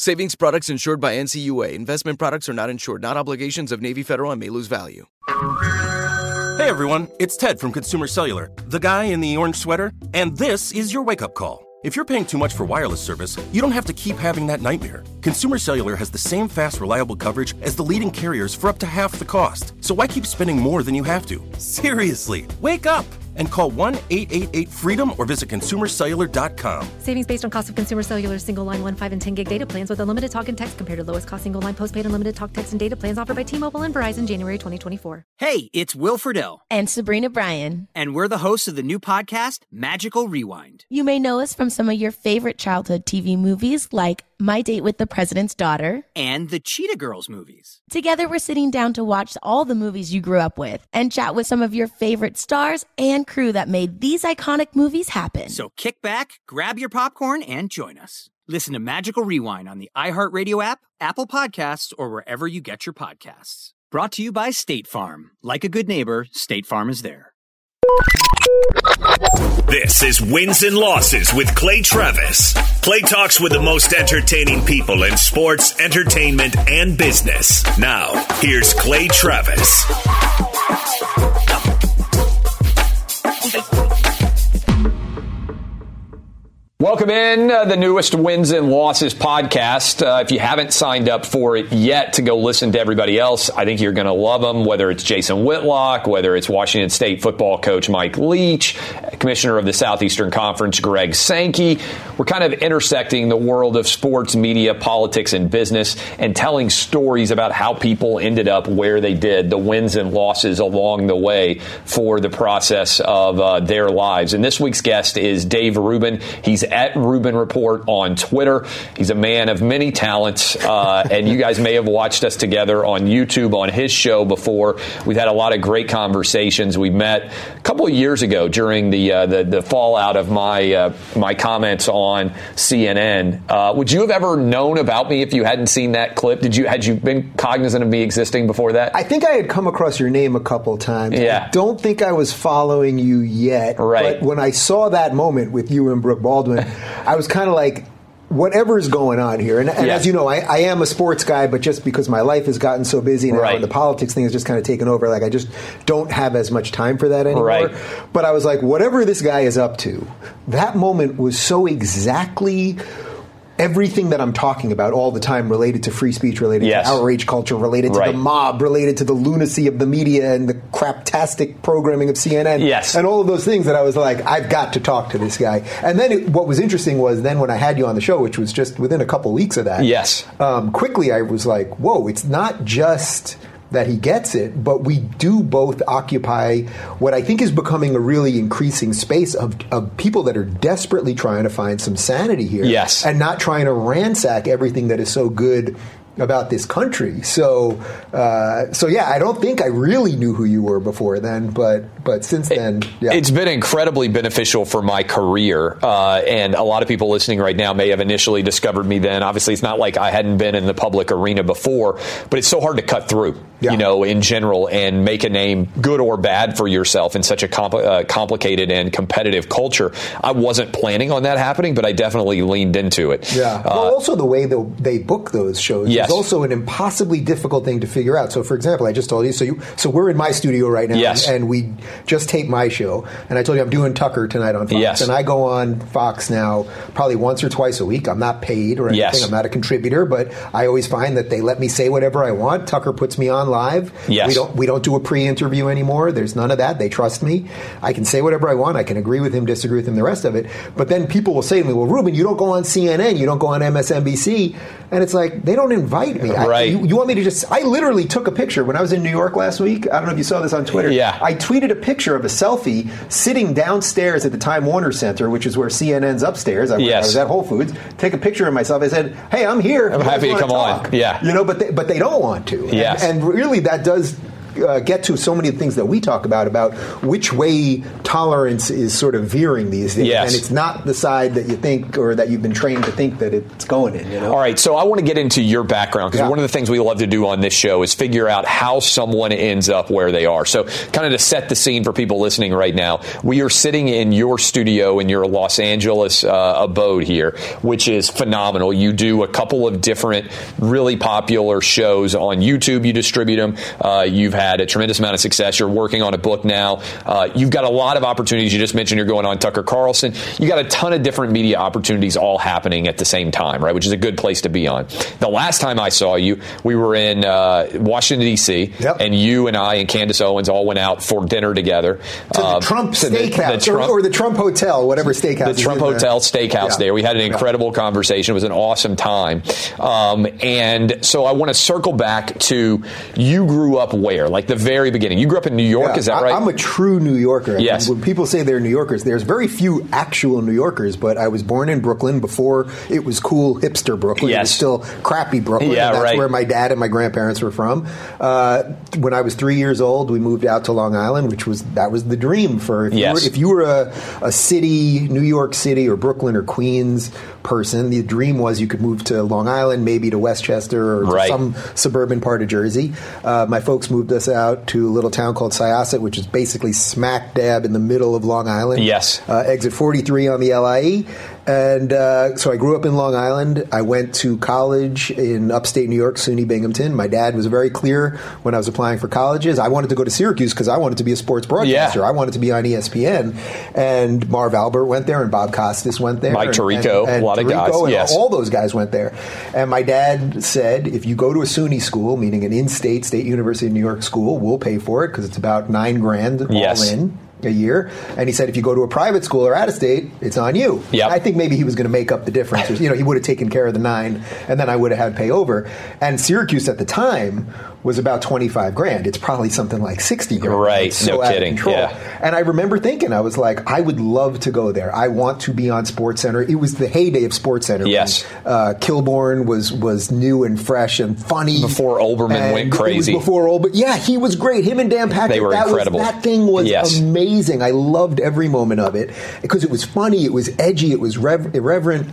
Savings products insured by NCUA. Investment products are not insured, not obligations of Navy Federal and may lose value. Hey everyone, it's Ted from Consumer Cellular, the guy in the orange sweater, and this is your wake up call. If you're paying too much for wireless service, you don't have to keep having that nightmare. Consumer Cellular has the same fast, reliable coverage as the leading carriers for up to half the cost. So why keep spending more than you have to? Seriously, wake up! And call 1 888 freedom or visit consumercellular.com. Savings based on cost of consumer cellular single line 1, 5, and 10 gig data plans with unlimited talk and text compared to lowest cost single line postpaid unlimited talk, text, and data plans offered by T Mobile and Verizon January 2024. Hey, it's Will Friedle. And Sabrina Bryan. And we're the hosts of the new podcast, Magical Rewind. You may know us from some of your favorite childhood TV movies like My Date with the President's Daughter and the Cheetah Girls movies. Together, we're sitting down to watch all the movies you grew up with and chat with some of your favorite stars and crew that made these iconic movies happen. So kick back, grab your popcorn, and join us. Listen to Magical Rewind on the iHeartRadio app, Apple Podcasts, or wherever you get your podcasts. Brought to you by State Farm. Like a good neighbor, State Farm is there. This is Wins and Losses with Clay Travis. Clay talks with the most entertaining people in sports, entertainment, and business. Now, here's Clay Travis. Welcome in uh, the newest Wins and Losses podcast. Uh, if you haven't signed up for it yet to go listen to everybody else, I think you're going to love them, whether it's Jason Whitlock, whether it's Washington State football coach Mike Leach, commissioner of the Southeastern Conference Greg Sankey. We're kind of intersecting the world of sports, media, politics, and business and telling stories about how people ended up where they did, the wins and losses along the way for the process of uh, their lives. And this week's guest is Dave Rubin. He's at Rubin Report on Twitter. He's a man of many talents, uh, and you guys may have watched us together on YouTube on his show before. We've had a lot of great conversations. We met a couple of years ago during the uh, the, the, fallout of my uh, my comments on CNN. Uh, would you have ever known about me if you hadn't seen that clip? Did you had you been cognizant of me existing before that? I think I had come across your name a couple of times. Yeah. I don't think I was following you yet. Right. But when I saw that moment with you and Brooke Baldwin. I was kind of like, whatever is going on here, and, and Yeah. as you know, I, I am a sports guy, but just because my life has gotten so busy now, Right. and the politics thing has just kind of taken over, like I just don't have as much time for that anymore. Right. But I was like, whatever this guy is up to, that moment was so exactly. Everything that I'm talking about all the time related to free speech, related Yes. to outrage culture, related to the mob, related to the lunacy of the media and the craptastic programming of CNN Yes. and all of those things that I was like, I've got to talk to this guy. And then it, what was interesting was then when I had you on the show, which was just within a couple weeks of that, Yes. um, quickly I was like, whoa, it's not just that he gets it, but we do both occupy what I think is becoming a really increasing space of, of people that are desperately trying to find some sanity here. Yes. And not trying to ransack everything that is so good about this country. So, uh, so yeah, I don't think I really knew who you were before then, but but since then, yeah. It's been incredibly beneficial for my career, uh, and a lot of people listening right now may have initially discovered me then. Obviously, it's not like I hadn't been in the public arena before, but it's so hard to cut through, Yeah. you know, in general, and make a name, good or bad, for yourself in such a compl- uh, complicated and competitive culture. I wasn't planning on that happening, but I definitely leaned into it. Yeah. well, also the way they, they book those shows Uh, Yes. is also an impossibly difficult thing to figure out. So, for example, I just told you. So, you, so we're in my studio right now, Yes. and we just taped my show. And I told you I'm doing Tucker tonight on Fox, Yes. and I go on Fox now probably once or twice a week. I'm not paid or anything. Yes. I'm not a contributor, but I always find that they let me say whatever I want. Tucker puts me on live. Yes. We don't we don't do a pre-interview anymore. There's none of that. They trust me. I can say whatever I want. I can agree with him, disagree with him, the rest of it. But then people will say to me, "Well, Rubin, you don't go on CNN, you don't go on MSNBC," and it's like they don't invite me. I- Right. you, you want me to just? I literally took a picture when I was in New York last week. I don't know if you saw this on Twitter. Yeah. I tweeted a picture of a selfie sitting downstairs at the Time Warner Center, which is where CNN's upstairs. I, was- Yes. I was at Whole Foods. Take a picture of myself. I said, "Hey, I'm here. I'm happy to come on." Yeah. you know, but they, but they don't want to. And- and really that does uh, get to so many things that we talk about about which way tolerance is sort of veering these days, Yes. and it's not the side that you think or that you've been trained to think that it's going in. You know. All right, so I want to get into your background because Yeah. one of the things we love to do on this show is figure out how someone ends up where they are. So, kind of to set the scene for people listening right now, we are sitting in your studio in your Los Angeles uh, abode here, which is phenomenal. You do a couple of different really popular shows on YouTube. You distribute them. Uh, you've had a tremendous amount of success. You're working on a book now. Uh, you've got a lot of opportunities. You just mentioned you're going on Tucker Carlson. You got a ton of different media opportunities all happening at the same time, right? Which is a good place to be on. The last time I saw you, we were in uh, Washington D.C. Yep. and you and I and Candace Owens all went out for dinner together to Um, the Trump to the- the Steakhouse Trump- or, or the Trump Hotel, whatever steakhouse. the is Trump in there. Hotel Steakhouse Yeah. there. We had an Yeah. incredible conversation. It was an awesome time. Um, and so I want to circle back to you grew up where? Like the very beginning. You grew up in New York, Yeah, is that I- right? I'm a true New Yorker. I Yes. when people say they're New Yorkers, there's very few actual New Yorkers, but I was born in Brooklyn before it was cool hipster Brooklyn. It was still crappy Brooklyn. Yeah, that's right. where my dad and my grandparents were from. Uh, when I was three years old, we moved out to Long Island, which was that was the dream for if Yes. you were, if you were a, a city, New York City or Brooklyn or Queens person, the dream was you could move to Long Island, maybe to Westchester or to Right. some suburban part of Jersey. Uh, my folks moved us out to a little town called Syosset, which is basically smack dab in the middle of Long Island. Yes. Uh, exit 43 on the LIE. And uh, so I grew up in Long Island. I went to college in upstate New York, SUNY Binghamton. My dad was very clear when I was applying for colleges. I wanted to go to Syracuse because I wanted to be a sports broadcaster. Yeah. I wanted to be on ESPN. And Marv Albert went there, and Bob Costas went there. Mike and- Tirico, and- and a lot of guys, and yes. all those guys went there. And my dad said, if you go to a SUNY school, meaning an in-state, State University of New York school, we'll pay for it because it's about nine grand Yes. all in a year. And he said, if you go to a private school or out of state, it's on you. Yep. I think maybe he was going to make up the difference. You know, he would have taken care of the nine, and then I would have had pay over. And Syracuse at the time was about 25 grand. It's probably something like 60 grand. Right. So No kidding. Yeah. And I remember thinking, I was like, I would love to go there. I want to be on Sports Center. It was the heyday of Sports Center. when, Yes. uh, Kilborn was was new and fresh and funny Before Olbermann And went crazy. before Olbermann, yeah, he was great. Him and Dan Patrick. They were that was- incredible. that thing was Yes. amazing. I loved every moment of it because it was funny, it was edgy, it was rev- irreverent.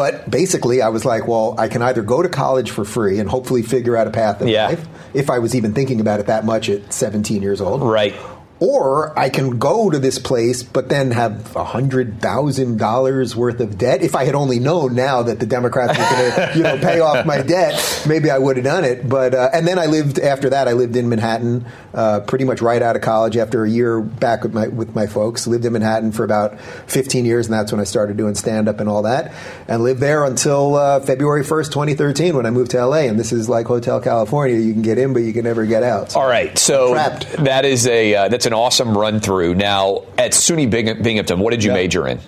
But basically, I was like, well, I can either go to college for free and hopefully figure out a path in Yeah. life, if I was even thinking about it that much at 17 years old. Right. Or I can go to this place, but then have a hundred thousand dollars worth of debt. If I had only known now that the Democrats were going to, you know, pay off my debt, maybe I would have done it. But uh, and then I lived after that. I lived in Manhattan, uh, pretty much right out of college. After a year back with my with my folks, lived in Manhattan for about fifteen years, and that's when I started doing stand up and all that. And lived there until uh, February first, twenty thirteen, when I moved to LA. And this is like Hotel California. You can get in, but you can never get out. So All right, so Trapped. that is a uh, that's an awesome run through. Now, at SUNY Bing- Binghamton, what did you Yeah. major in?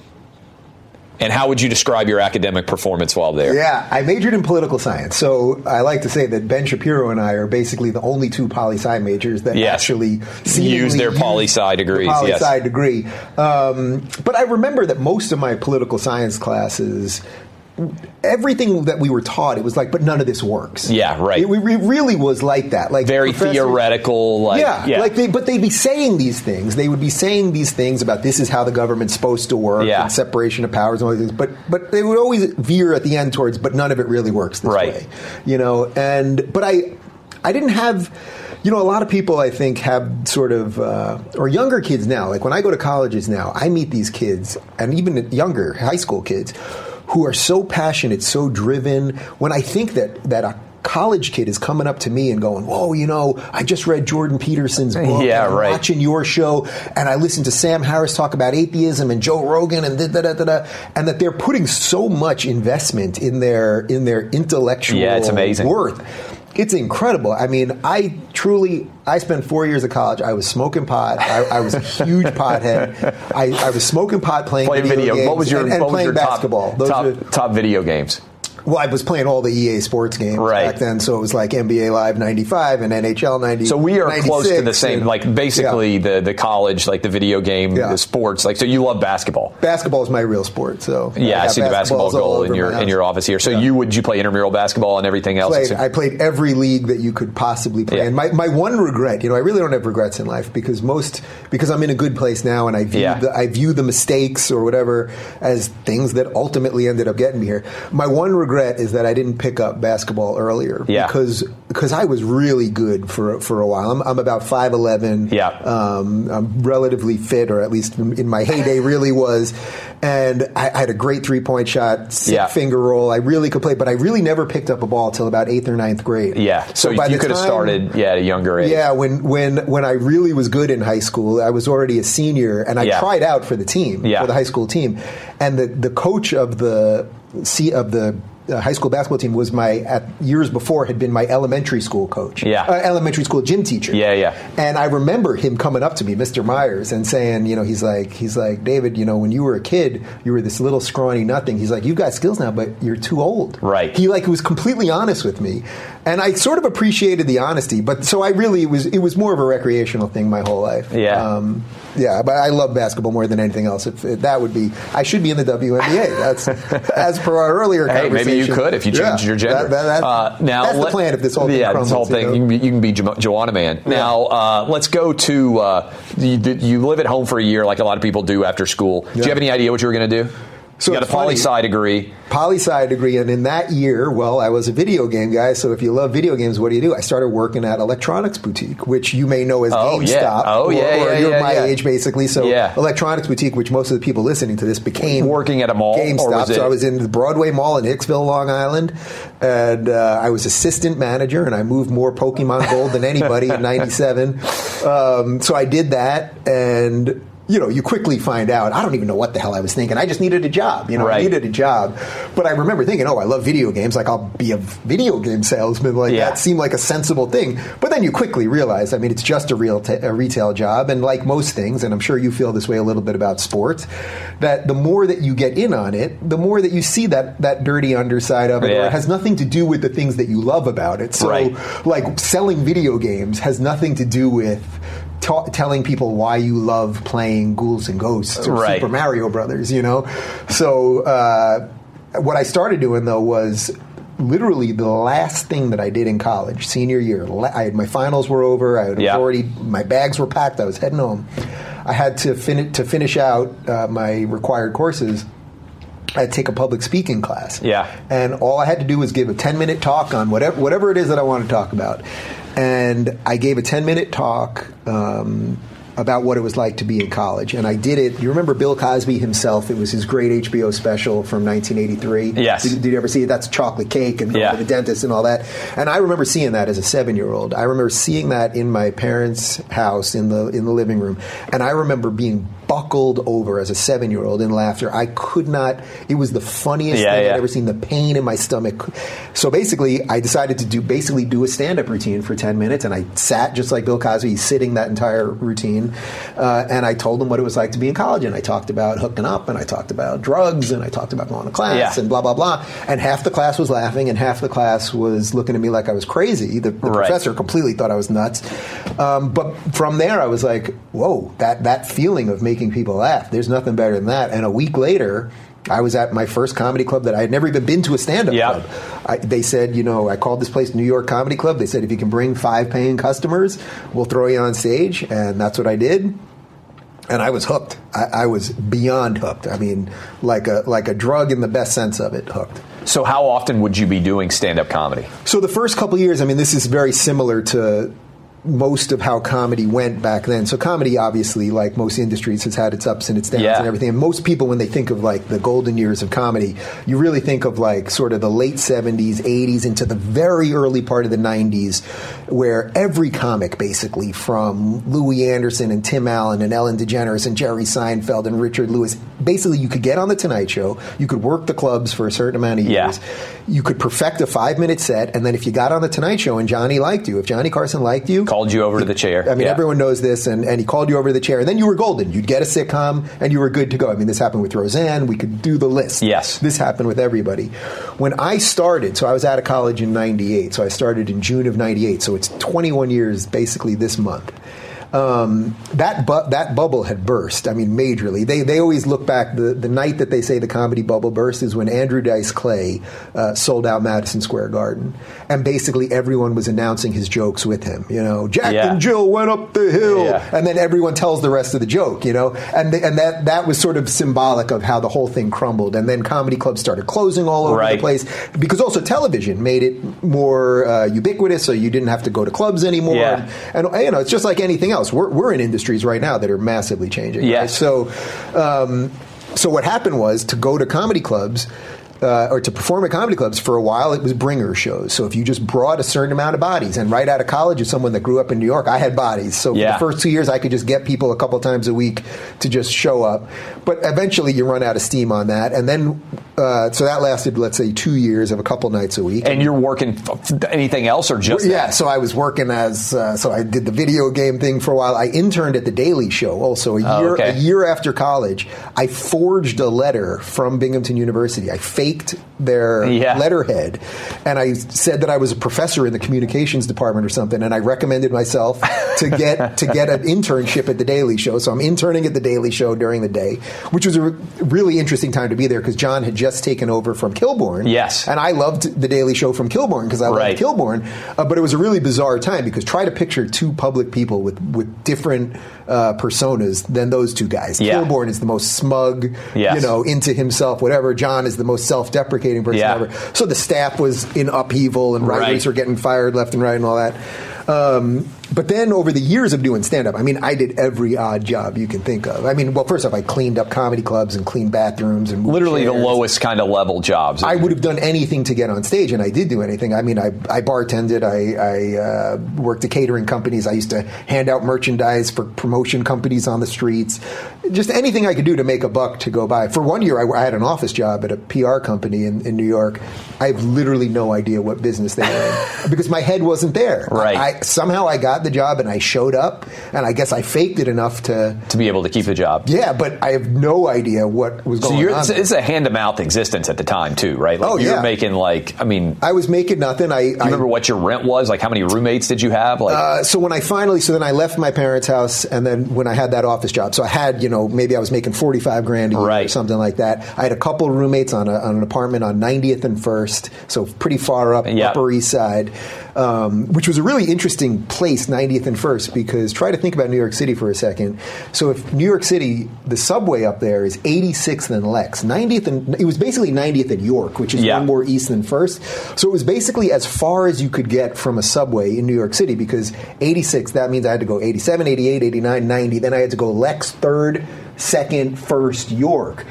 And how would you describe your academic performance while there? Yeah, I majored in political science. So I like to say that Ben Shapiro and I are basically the only two poli sci majors that Yes. actually Use their poli sci degrees, Poli yes. sci degree. Um, but I remember that most of my political science classes. Everything that we were taught, it was like, but none of this works. Yeah, right. It, it really was like that. Like Very theoretical, like yeah, like they, but they'd be saying these things. They would be saying these things about this is how the government's supposed to work, Yeah. and separation of powers and all these things. But but they would always veer at the end towards, but none of it really works this Right. way, you know. And but I I didn't have. You know, a lot of people I think have sort of, uh, or younger kids now. Like when I go to colleges now, I meet these kids, and even younger high school kids, who are so passionate, so driven. When I think that that a college kid is coming up to me and going, "Whoa, you know, I just read Jordan Peterson's book. Yeah, right. Watching your show, and I listened to Sam Harris talk about atheism and Joe Rogan and da da da da, da and that they're putting so much investment in their in their intellectual Yeah, it's amazing. worth. It's incredible. I mean, I truly, I spent four years of college. I was smoking pot. I, I was a huge pothead. I, I was smoking pot, playing, Playing video. games, What was your and, and what was playing your basketball. top Those top, are- top video games? Well, I was playing all the EA Sports games Right. back then, so it was like NBA Live '95 and NHL '90. So we are close to the same, and- like basically yeah. the the college, like the video game, Yeah. the sports. Like so, you love basketball. basketball is my real sport. So Yeah, I got see the basketball goal in your in your office here. So Yeah. you would you play intramural basketball and everything else? played, I played every league that you could possibly play. And my, my one regret, you know, I really don't have regrets in life because most because I'm in a good place now and I view Yeah. the, I view the mistakes or whatever as things that ultimately ended up getting me here. My one regret is that I didn't pick up basketball earlier Yeah. because because I was really good for for a while. I'm, I'm about five eleven. Yeah. um, I'm relatively fit, or at least in, my heyday, really was. And I, I had a great three point shot, sick Yeah. finger roll. I really could play, but I really never picked up a ball till about eighth or ninth grade. Yeah, so, by you could have started yeah at a younger age. Yeah, when when when I really was good in high school, I was already a senior, and I Yeah. tried out for the team Yeah. for the high school team, and the the coach of the C of the uh, high school basketball team was my at years before had been my elementary school coach. Yeah. uh, elementary school gym teacher. Yeah, yeah. And I remember him coming up to me, Mr. Myers, and saying, you know, he's like, he's like, David, you know, when you were a kid, you were this little scrawny nothing. He's like, you've got skills now, but you're too old. Right. He like was completely honest with me, and I sort of appreciated the honesty. But so I really it was it was more of a recreational thing my whole life. Yeah. Um, yeah, but I love basketball more than anything else. If, if that would be, I should be in the WNBA. That's as per our earlier Hey, maybe you could if you Yeah. changed your gender. That- that- that- uh, now, that's let- the plan. If this whole thing yeah, crumbles, this whole thing, you you, can be, you can be Jo- Joanna Man. Now, uh, let's go to uh, you, you live at home for a year, like a lot of people do after school. Do you have any idea what you were going to do? So you got a poli sci degree. poli sci degree, and in that year, well, I was a video game guy. So if you love video games, what do you do? I started working at Electronics Boutique, which you may know as Oh, GameStop. yeah. Oh, or, yeah, or yeah, you're yeah, my yeah. age, basically. So Yeah. Electronics Boutique, which most of the people listening to this became Working at a mall, or GameStop. So I was in the Broadway Mall in Hicksville, Long Island, and uh, I was assistant manager, and I moved more Pokemon Gold than anybody in '97. Um, so I did that, and you know, you quickly find out. I don't even know what the hell I was thinking. I just needed a job. You know, Right. I needed a job. But I remember thinking, oh, I love video games. Like I'll be a video game salesman. Like Yeah. that seemed like a sensible thing. But then you quickly realize, I mean, it's just a real t- a retail job, and like most things, and I'm sure you feel this way a little bit about sports, that the more that you get in on it, the more that you see that that dirty underside of it. Or Yeah. it has nothing to do with the things that you love about it. So, Right. like selling video games has nothing to do with. Ta- telling people why you love playing Ghouls and Ghosts or Right. Super Mario Brothers, you know. So uh, what I started doing though was literally the last thing that I did in college, senior year. I had, my finals were over. I had Yeah. already my bags were packed. I was heading home. I had to finish to finish out uh, my required courses. I had to take a public speaking class. Yeah. And all I had to do was give a 10 minute talk on whatever, whatever it is that I want to talk about. And I gave a 10 minute talk um, about what it was like to be in college. And I did it. You remember Bill Cosby himself? It was his great HBO special from 1983. Yes. Did, did you ever see it? That's chocolate cake and Yeah. the dentist and all that. And I remember seeing that as a seven year old. I remember seeing that in my parents' house in the in the living room. And I remember being buckled over as a seven year old in laughter. I could not. It was the funniest Yeah, thing yeah. I'd ever seen. The pain in my stomach. So basically, I decided to do basically do a stand up routine for ten minutes, and I sat just like Bill Cosby, sitting that entire routine. Uh, and I told them what it was like to be in college, and I talked about hooking up, and I talked about drugs, and I talked about going to class, Yeah. and blah blah blah. And half the class was laughing, and half the class was looking at me like I was crazy. The, the Right. professor completely thought I was nuts. Um, but from there, I was like, "Whoa, that that feeling of making people laugh. There's nothing better than that." And a week later. I was at my first comedy club that I had never even been to a stand-up Yeah. club. I, they said, you know, I called this place New York Comedy Club. They said if you can bring five paying customers, we'll throw you on stage, and that's what I did and I was hooked. I, I was beyond hooked. I mean, like a like a drug in the best sense of it, hooked. So how often would you be doing stand up comedy? So the first couple years, I mean, this is very similar to most of how comedy went back then. So comedy, obviously, like most industries, has had its ups and its downs Yeah. and everything. And most people, when they think of like the golden years of comedy, you really think of like sort of the late '70s, '80s, into the very early part of the '90s, where every comic, basically, from Louie Anderson and Tim Allen and Ellen DeGeneres and Jerry Seinfeld and Richard Lewis, basically you could get on the Tonight Show, you could work the clubs for a certain amount of Yeah. You could perfect a five minute set, and then if you got on the Tonight Show and Johnny liked you, if Johnny Carson liked you, Called you over to the chair. I mean, Yeah. everyone knows this, and, and he called you over to the chair, and then you were golden. You'd get a sitcom, and you were good to go. I mean, this happened with Roseanne. We could do the list. Yes. This happened with everybody. When I started, so I was out of college in 98, so I started in June of 98, so it's 21 years basically this month. Um, that bu- that bubble had burst. I mean, majorly. They they always look back. The the night that they say the comedy bubble burst is when Andrew Dice Clay uh, sold out Madison Square Garden, and basically everyone was announcing his jokes with him. You know, Jack Yeah. and Jill went up the hill, Yeah. and then everyone tells the rest of the joke. You know, and the, and that that was sort of symbolic of how the whole thing crumbled. And then comedy clubs started closing all over Right. the place because also television made it more uh, ubiquitous, so you didn't have to go to clubs anymore. Yeah. And, and, you know, it's just like anything else. We're, we're in industries right now that are massively changing. right? So, um, so what happened was to go to comedy clubs. Uh, or to perform at comedy clubs for a while, it was bringer shows. So if you just brought a certain amount of bodies, and right out of college, as someone that grew up in New York, I had bodies. So Yeah. for the first two years, I could just get people a couple times a week to just show up. But eventually, you run out of steam on that, and then uh, so that lasted, let's say, two years of a couple nights a week. And you're working f- anything else or just Yeah, so I was working as uh, so I did the video game thing for a while. I interned at the Daily Show also a Oh, year okay. a year after college. I forged a letter from Binghamton University. I faked their Yeah. letterhead, and I said that I was a professor in the communications department or something. And I recommended myself to get to get an internship at the Daily Show. So I'm interning at the Daily Show during the day, which was a re- really interesting time to be there because John had just taken over from Kilborn. Yes. and I loved the Daily Show from Kilborn because I Right. loved Kilborn. Uh, but it was a really bizarre time because try to picture two public people with with different uh, personas than those two guys. Yeah. Kilborn is the most smug, Yes. you know, into himself, whatever. John is the most self-deprecating person Yeah. ever. So the staff was in upheaval, and writers Right. were getting fired left and right, and all that. Um, but then over the years of doing stand up, I mean, I did every odd job you can think of. I mean, well, first off, I cleaned up comedy clubs and cleaned bathrooms and literally the lowest kind of level jobs. I would have done anything to get on stage, and I did do anything. I mean, I, I bartended, I, I uh, worked at catering companies, I used to hand out merchandise for promotion companies on the streets. Just anything I could do to make a buck to go by. For one year, I, I had an office job at a PR company in, in New York. I have literally no idea what business they were in because my head wasn't there. Right. I, somehow I got the job and I showed up, and I guess I faked it enough to. to be able to keep the job. Yeah, but I have no idea what was going on. So you're, on. it's, it's a hand to mouth existence at the time too, right? Like Oh, you're yeah. making like I mean, I was making nothing. I, you I remember what your rent was? Like how many roommates did you have? Like Uh, so when I finally, so then I left my parents' house, and then when I had that office job, so I had, you know, maybe I was making forty five grand a year or Right. something like that. I had a couple roommates on, a, on an apartment on 90th and First, so pretty far up Yeah. Upper East Side, um, which was a really interesting place, 90th and First, because try to think about New York City for a second. So if New York City, the subway up there is 86th and Lex, 90th and it was basically 90th and York, which is Yeah. one more east than First. So it was basically as far as you could get from a subway in New York City because 86, that means I had to go 87, 88, 89, 90. Then I had to go Lex, 3rd, 2nd, 1st, York.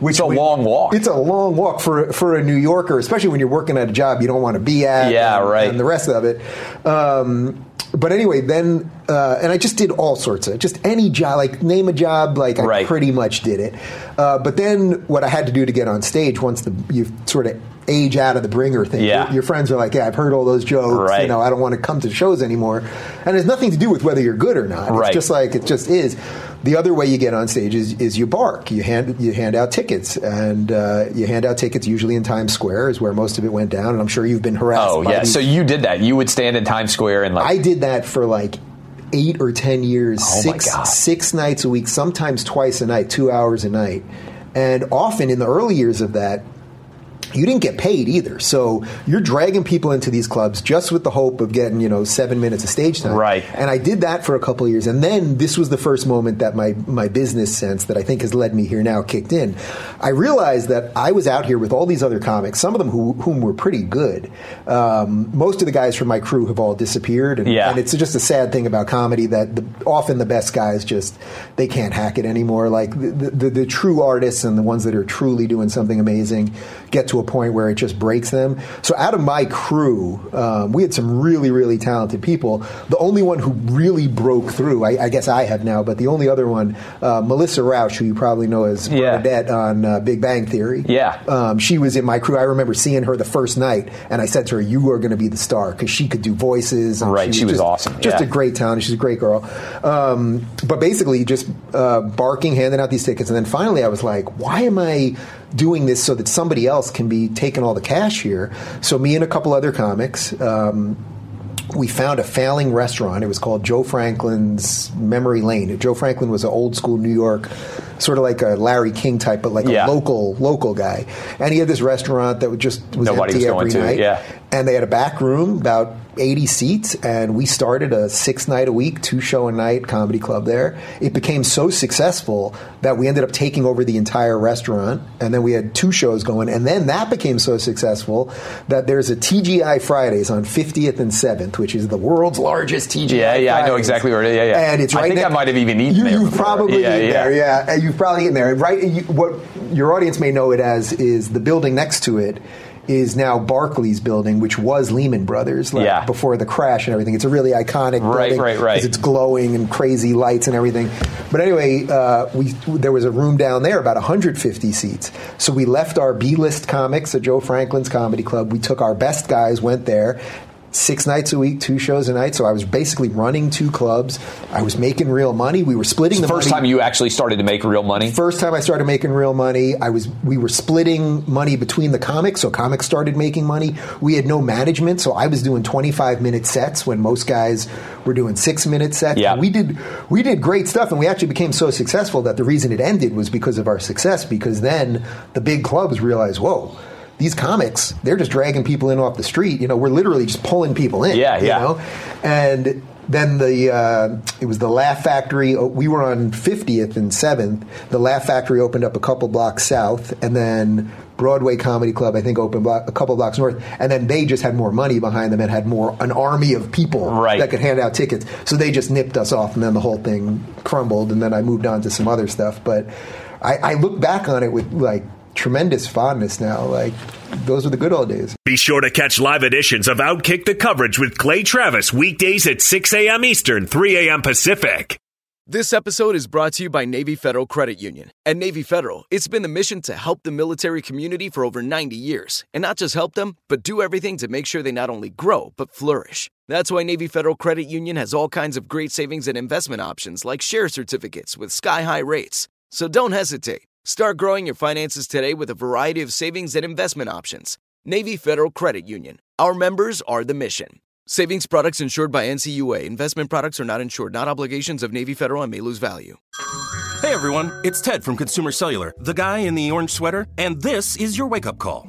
Which It's a would- long walk. It's a long walk for for a New Yorker, especially when you're working at a job you don't want to be at. Yeah, and, right. And the rest of it. Um, but anyway, then uh, and I just did all sorts of just any job, like name a job, like I Right. pretty much did it. Uh, but then what I had to do to get on stage once the you sort of age out of the bringer thing. Yeah. Your, your friends are like, yeah, I've heard all those jokes. Right. You know, I don't want to come to shows anymore. And it has nothing to do with whether you're good or not. Right. It's just like it just is. The other way you get on stage is, is you bark. You hand you hand out tickets, and uh, you hand out tickets usually in Times Square is where most of it went down. And I'm sure you've been harassed. oh yeah. these- So you did that. You would stand in Times Square and like I did that for like eight or ten years, Oh, six six nights a week, sometimes twice a night, two hours a night, and often in the early years of that. You didn't get paid either, so you're dragging people into these clubs just with the hope of getting, you know, seven minutes of stage time. Right. And I did that for a couple of years, and then this was the first moment that my my business sense that I think has led me here now kicked in. I realized that I was out here with all these other comics, some of them who, whom were pretty good. Um, most of the guys from my crew have all disappeared, and, Yeah. and it's just a sad thing about comedy that the, often the best guys just they can't hack it anymore. Like the, the, the true artists and the ones that are truly doing something amazing get to to a point where it just breaks them. So out of my crew, um, we had some really, really talented people. The only one who really broke through, I, I guess I have now, but the only other one, uh, Melissa Rauch, who you probably know as Yeah. Bernadette on uh, Big Bang Theory. Yeah. Um, she was in my crew. I remember seeing her the first night, and I said to her, "You are going to be the star because she could do voices." and Right, she was just, awesome, Just yeah. a great talent. She's a great girl. Um, but basically, just uh, barking, handing out these tickets, and then finally, I was like, "Why am I doing this so that somebody else can be taking all the cash here?" So me and a couple other comics. Um, we found a failing restaurant. It was called Joe Franklin's Memory Lane. Joe Franklin was an old school New York, sort of like a Larry King type, but like Yeah. a local local guy. And he had this restaurant that would just was Nobody empty was going every to, night. yeah. And they had a back room, about 80 seats, and we started a six night a week, two show a night comedy club there. It became so successful that we ended up taking over the entire restaurant, and then we had two shows going, and then that became so successful that there's a TGI Fridays on 50th and 7th, which is the world's largest TGI. Yeah, yeah, I know exactly where it is. Yeah, yeah. And it's right I think next- I might have even eaten you, there You've probably Yeah, eaten yeah. there, yeah. And You've probably eaten there, right? You, what your audience may know it as is the building next to it is now Barclays building, which was Lehman Brothers, like Yeah. before the crash and everything. It's a really iconic Right, building right, right. It's glowing and crazy lights and everything. But anyway, uh, we there was a room down there about 150 seats. So we left our B-list comics at Joe Franklin's Comedy Club. We took our best guys, went there. Six nights a week, two shows a night. So I was basically running two clubs. I was making real money. We were splitting the First money. time you actually started to make real money. First time I started making real money, I was we were splitting money between the comics, so comics started making money. We had no management, so I was doing 25 minute sets when most guys were doing 6 minute sets. Yeah. We did we did great stuff and we actually became so successful that the reason it ended was because of our success because then the big clubs realized, "Whoa, these comics, they're just dragging people in off the street. You know, we're literally just pulling people in. Yeah, yeah. You know? And then the uh, it was the Laugh Factory. oh, We were on 50th and 7th. The Laugh Factory opened up a couple blocks south, and then Broadway Comedy Club, I think, opened block, a couple blocks north. And then they just had more money behind them and had more an army of people Right. that could hand out tickets. So they just nipped us off, and then the whole thing crumbled. And then I moved on to some other stuff. But I, I look back on it with like tremendous fondness now. Like those were the good old days. Be sure to catch live editions of Outkick the Coverage with Clay Travis weekdays at 6 a.m. Eastern, 3 a.m. Pacific. This episode is brought to you by Navy Federal Credit Union. At Navy Federal, it's been the mission to help the military community for over 90 years. And not just help them, but do everything to make sure they not only grow, but flourish. That's why Navy Federal Credit Union has all kinds of great savings and investment options like share certificates with sky high rates. So don't hesitate. Start growing your finances today with a variety of savings and investment options. Navy Federal Credit Union. Our members are the mission. Savings products insured by NCUA. Investment products are not insured, not obligations of Navy Federal and may lose value. Hey everyone, it's Ted from Consumer Cellular, the guy in the orange sweater, and this is your wake up call.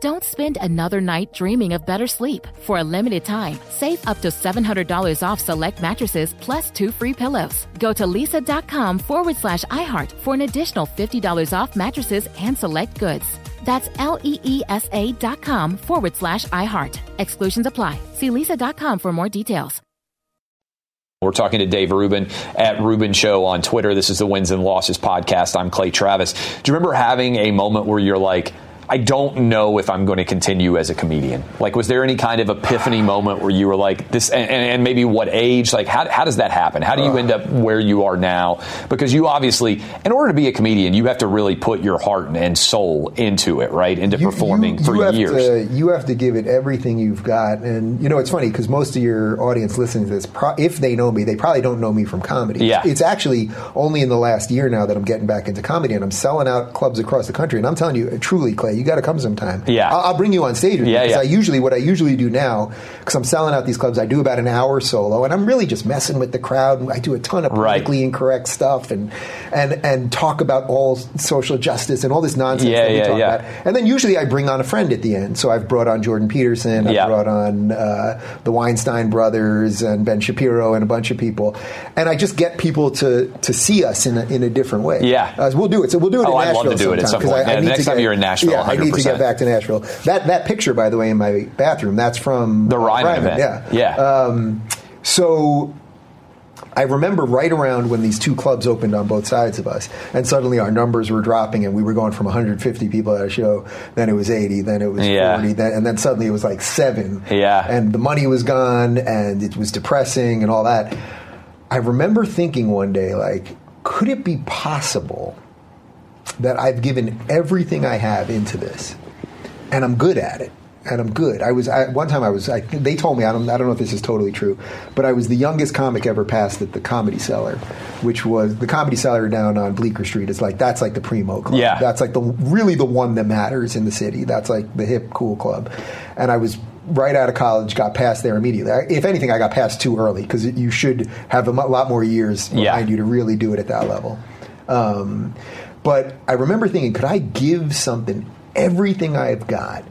Don't spend another night dreaming of better sleep. For a limited time, save up to $700 off select mattresses plus two free pillows. Go to leesa.com forward slash iHeart for an additional $50 off mattresses and select goods. That's L E E S A dot com forward slash iHeart. Exclusions apply. See leesa.com for more details. We're talking to Dave Rubin at Rubin Show on Twitter. This is the Wins and Losses podcast. I'm Clay Travis. Do you remember having a moment where you're like, I don't know if I'm going to continue as a comedian. Like, was there any kind of epiphany moment where you were like, this, and, and maybe what age? Like, how, how does that happen? How do you end up where you are now? Because you obviously, in order to be a comedian, you have to really put your heart and soul into it, right? Into performing you, for you have years. To, you have to give it everything you've got. And, you know, it's funny because most of your audience listening to this, pro- if they know me, they probably don't know me from comedy. Yeah. It's actually only in the last year now that I'm getting back into comedy and I'm selling out clubs across the country. And I'm telling you, truly, Clay, you got to come sometime. Yeah. I'll, I'll bring you on stage with Yeah, because yeah. I usually, what I usually do now, because I'm selling out these clubs, I do about an hour solo and I'm really just messing with the crowd. I do a ton of Right. incorrect stuff and, and, and talk about all social justice and all this nonsense Yeah, that we yeah, talk yeah. about. And then usually I bring on a friend at the end. So I've brought on Jordan Peterson, I've brought on uh, the Weinstein brothers and Ben Shapiro and a bunch of people. And I just get people to, to see us in a, in a different way. Yeah. Uh, we'll do it. So we'll do it Oh, in I'd love to do it at some point. I, I Yeah, need next to time get- you're in Nashville, Yeah, I need to get back to Nashville. That, that picture, by the way, in my bathroom, that's from The uh, Ryman event. Yeah. Yeah. Um, so I remember right around when these two clubs opened on both sides of us, and suddenly our numbers were dropping, and we were going from 150 people at a show, then it was 80, then it was Yeah. 40, then, and then suddenly it was like seven. Yeah. And the money was gone, and it was depressing, and all that. I remember thinking one day, like, could it be possible that I've given everything I have into this, and I'm good at it, and I'm good. I was I, one time I was. I, they told me I don't. I don't know if this is totally true, but I was the youngest comic ever passed at the Comedy Cellar, which was the Comedy Cellar down on Bleecker Street. It's like that's like the primo club. Yeah. that's like the really the one that matters in the city. That's like the hip cool club, and I was. Right out of college, got passed there immediately. If anything, I got passed too early because you should have a lot more years behind Yeah. you to really do it at that level. Um, but I remember thinking, could I give something, everything I've got,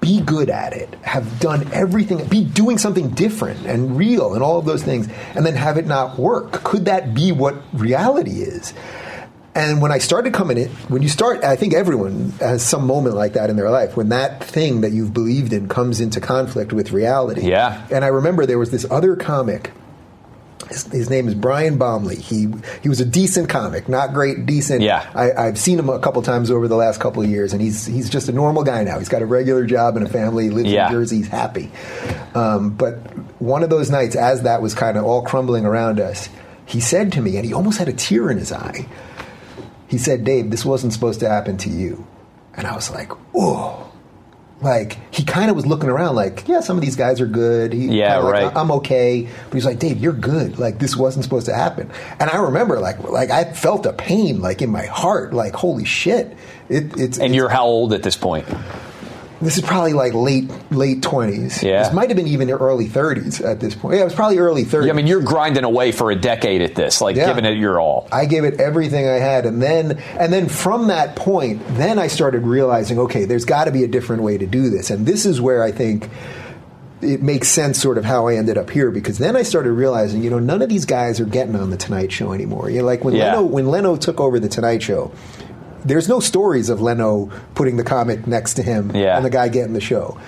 be good at it, have done everything, be doing something different and real and all of those things, and then have it not work? Could that be what reality is? And when I started coming in, when you start, I think everyone has some moment like that in their life when that thing that you've believed in comes into conflict with reality. Yeah. And I remember there was this other comic his, his name is Brian Baumley. He he was a decent comic, not great, decent. Yeah. I, I've seen him a couple times over the last couple of years, and he's he's just a normal guy now. He's got a regular job and a family. He lives Yeah. in Jersey. He's happy. Um, but one of those nights, as that was kind of all crumbling around us, he said to me, and he almost had a tear in his eye. He said, "Dave, this wasn't supposed to happen to you," and I was like, "Oh." Like he kind of was looking around, like, yeah, some of these guys are good. He, Yeah, like, right. I'm okay. But he's like, Dave, you're good. Like this wasn't supposed to happen. And I remember, like, like I felt a pain, like in my heart, like holy shit. It, it's and it's- you're how old at this point? This is probably like late late twenties. Yeah. this might have been even early thirties at this point. Yeah, it was probably early thirties. Yeah, I mean, you're grinding away for a decade at this, like Yeah. giving it your all. I gave it everything I had, and then and then from that point, then I started realizing, okay, there's got to be a different way to do this, and this is where I think it makes sense, sort of how I ended up here, because then I started realizing, you know, none of these guys are getting on the Tonight Show anymore. You know, like when Yeah. Leno when Leno took over the Tonight Show. There's no stories of Leno putting the comic next to him Yeah. and the guy getting the show.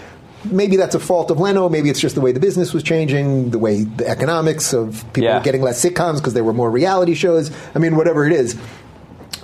Maybe that's a fault of Leno. Maybe it's just the way the business was changing, the way the economics of people Yeah. were getting less sitcoms because there were more reality shows. I mean, whatever it is.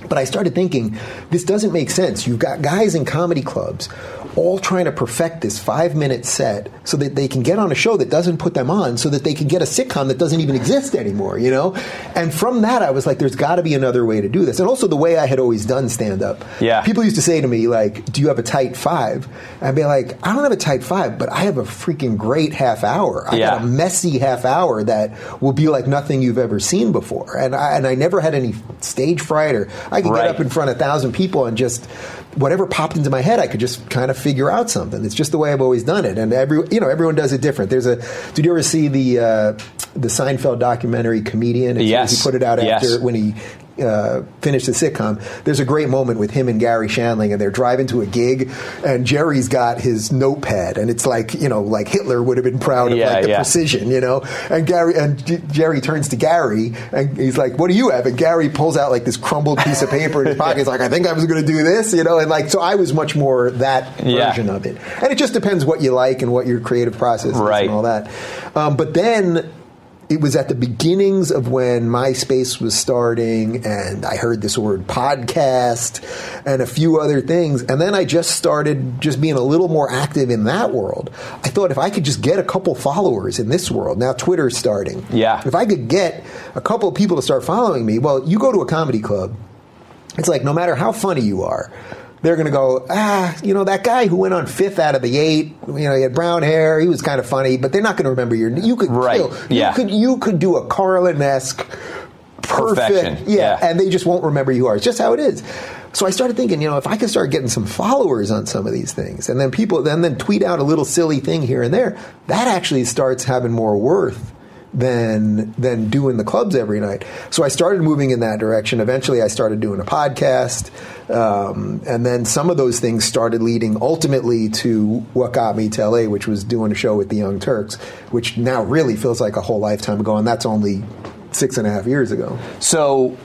But I started thinking, this doesn't make sense. You've got guys in comedy clubs all trying to perfect this five minute set so that they can get on a show that doesn't put them on, so that they can get a sitcom that doesn't even exist anymore, you know? And from that, I was like, there's got to be another way to do this. And also the way I had always done stand up. Yeah. People used to say to me, like, do you have a tight five? And I'd be like, I don't have a tight five, but I have a freaking great half hour. I Yeah. got a messy half hour that will be like nothing you've ever seen before. And I, and I never had any stage fright or I could Right. get up in front of a thousand people and just whatever popped into my head, I could just kind of figure out something. It's just the way I've always done it. And every, you know, everyone does it different. There's a, did you ever see the, uh, the Seinfeld documentary Comedian? It's- Yes. He put it out Yes. after when he, uh, finished the sitcom. There's a great moment with him and Garry Shandling, and they're driving to a gig, and Jerry's got his notepad, and it's like you know, like Hitler would have been proud of Yeah, like the yeah. precision, you know. And Garry and J- Jerry turns to Garry, and he's like, "What do you have?" And Garry pulls out like this crumbled piece of paper in his pocket. He's like, "I think I was going to do this," you know. And like, so I was much more that Yeah. version of it, and it just depends what you like and what your creative process is Right. and all that. Um, but then it was at the beginnings of when MySpace was starting, and I heard this word podcast and a few other things. And then I just started just being a little more active in that world. I thought if I could just get a couple followers in this world, now Twitter's starting. Yeah. If I could get a couple of people to start following me, well, you go to a comedy club, it's like no matter how funny you are, they're going to go, ah, you know, that guy who went on fifth out of the eight, you know, he had brown hair, he was kind of funny, but they're not going to remember your. You could Right, kill, yeah. you could you could do a Carlin esque Perfection, perfect, yeah, yeah. and they just won't remember who you are. It's just how it is. So I started thinking, you know, if I could start getting some followers on some of these things, and then people then then tweet out a little silly thing here and there, that actually starts having more worth than than doing the clubs every night. So I started moving in that direction. Eventually, I started doing a podcast, um, and then some of those things started leading ultimately to what got me to LA, which was doing a show with the Young Turks, which now really feels like a whole lifetime ago, and that's only six and a half years ago. So,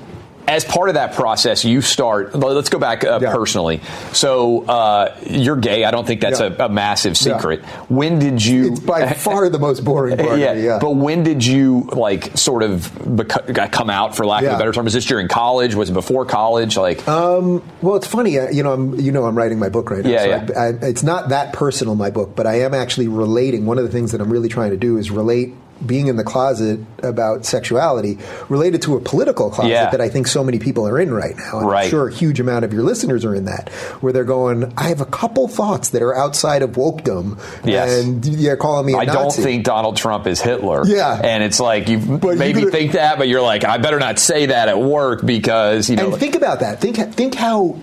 as part of that process, you start. Let's go back uh, Yeah. personally. So, uh, you're gay. I don't think that's Yeah. a, a massive Yeah. secret. When did you? It's by far the most boring part. yeah, yeah. But when did you like sort of beco- come out, for lack of a better term? Was this during college? Was it before college? Like, Well, it's funny. uh, You know, I'm you know I'm writing my book right now. Yeah, so yeah. I, I, it's not that personal, my book, but I am actually relating. One of the things that I'm really trying to do is relate being in the closet about sexuality related to a political closet Yeah. that I think so many people are in right now. Right. I'm sure a huge amount of your listeners are in that, where they're going, I have a couple thoughts that are outside of wokedom, Yes. and you're calling me a I don't think Donald Trump is Hitler. Yeah. and it's like you But maybe think that, but you're like, I better not say that at work because you know. And think about that. Think think how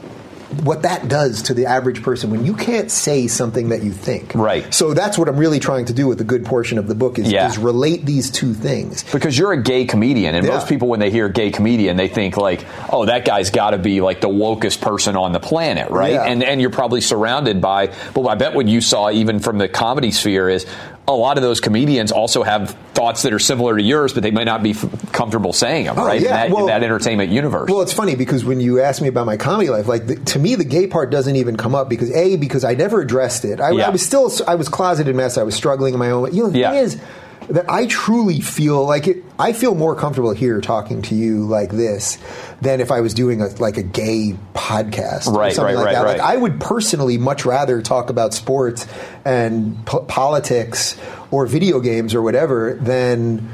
what that does to the average person when you can't say something that you think. Right. So that's what I'm really trying to do with a good portion of the book is, Yeah. is relate these two things. because you're a gay comedian, and Yeah. most people, when they hear gay comedian, they think like, "Oh, that guy's got to be like the wokest person on the planet, right?" Yeah. And and you're probably surrounded by. Well, I bet what you saw, even from the comedy sphere, is a lot of those comedians also have thoughts that are similar to yours, but they might not be f- comfortable saying them, Oh, right? yeah. In, that, Well- in that entertainment universe. Well, it's funny because when you ask me about my comedy life, like the, to me, the gay part doesn't even come up because a because I never addressed it. I, Yeah. I was still I was closeted mess. I was struggling in my own. Way. You know, the Yeah. thing is that I truly feel like it. I feel more comfortable here talking to you like this than if I was doing a like a gay podcast, or something right, like right, that. right. Like I would personally much rather talk about sports and po- politics or video games or whatever than.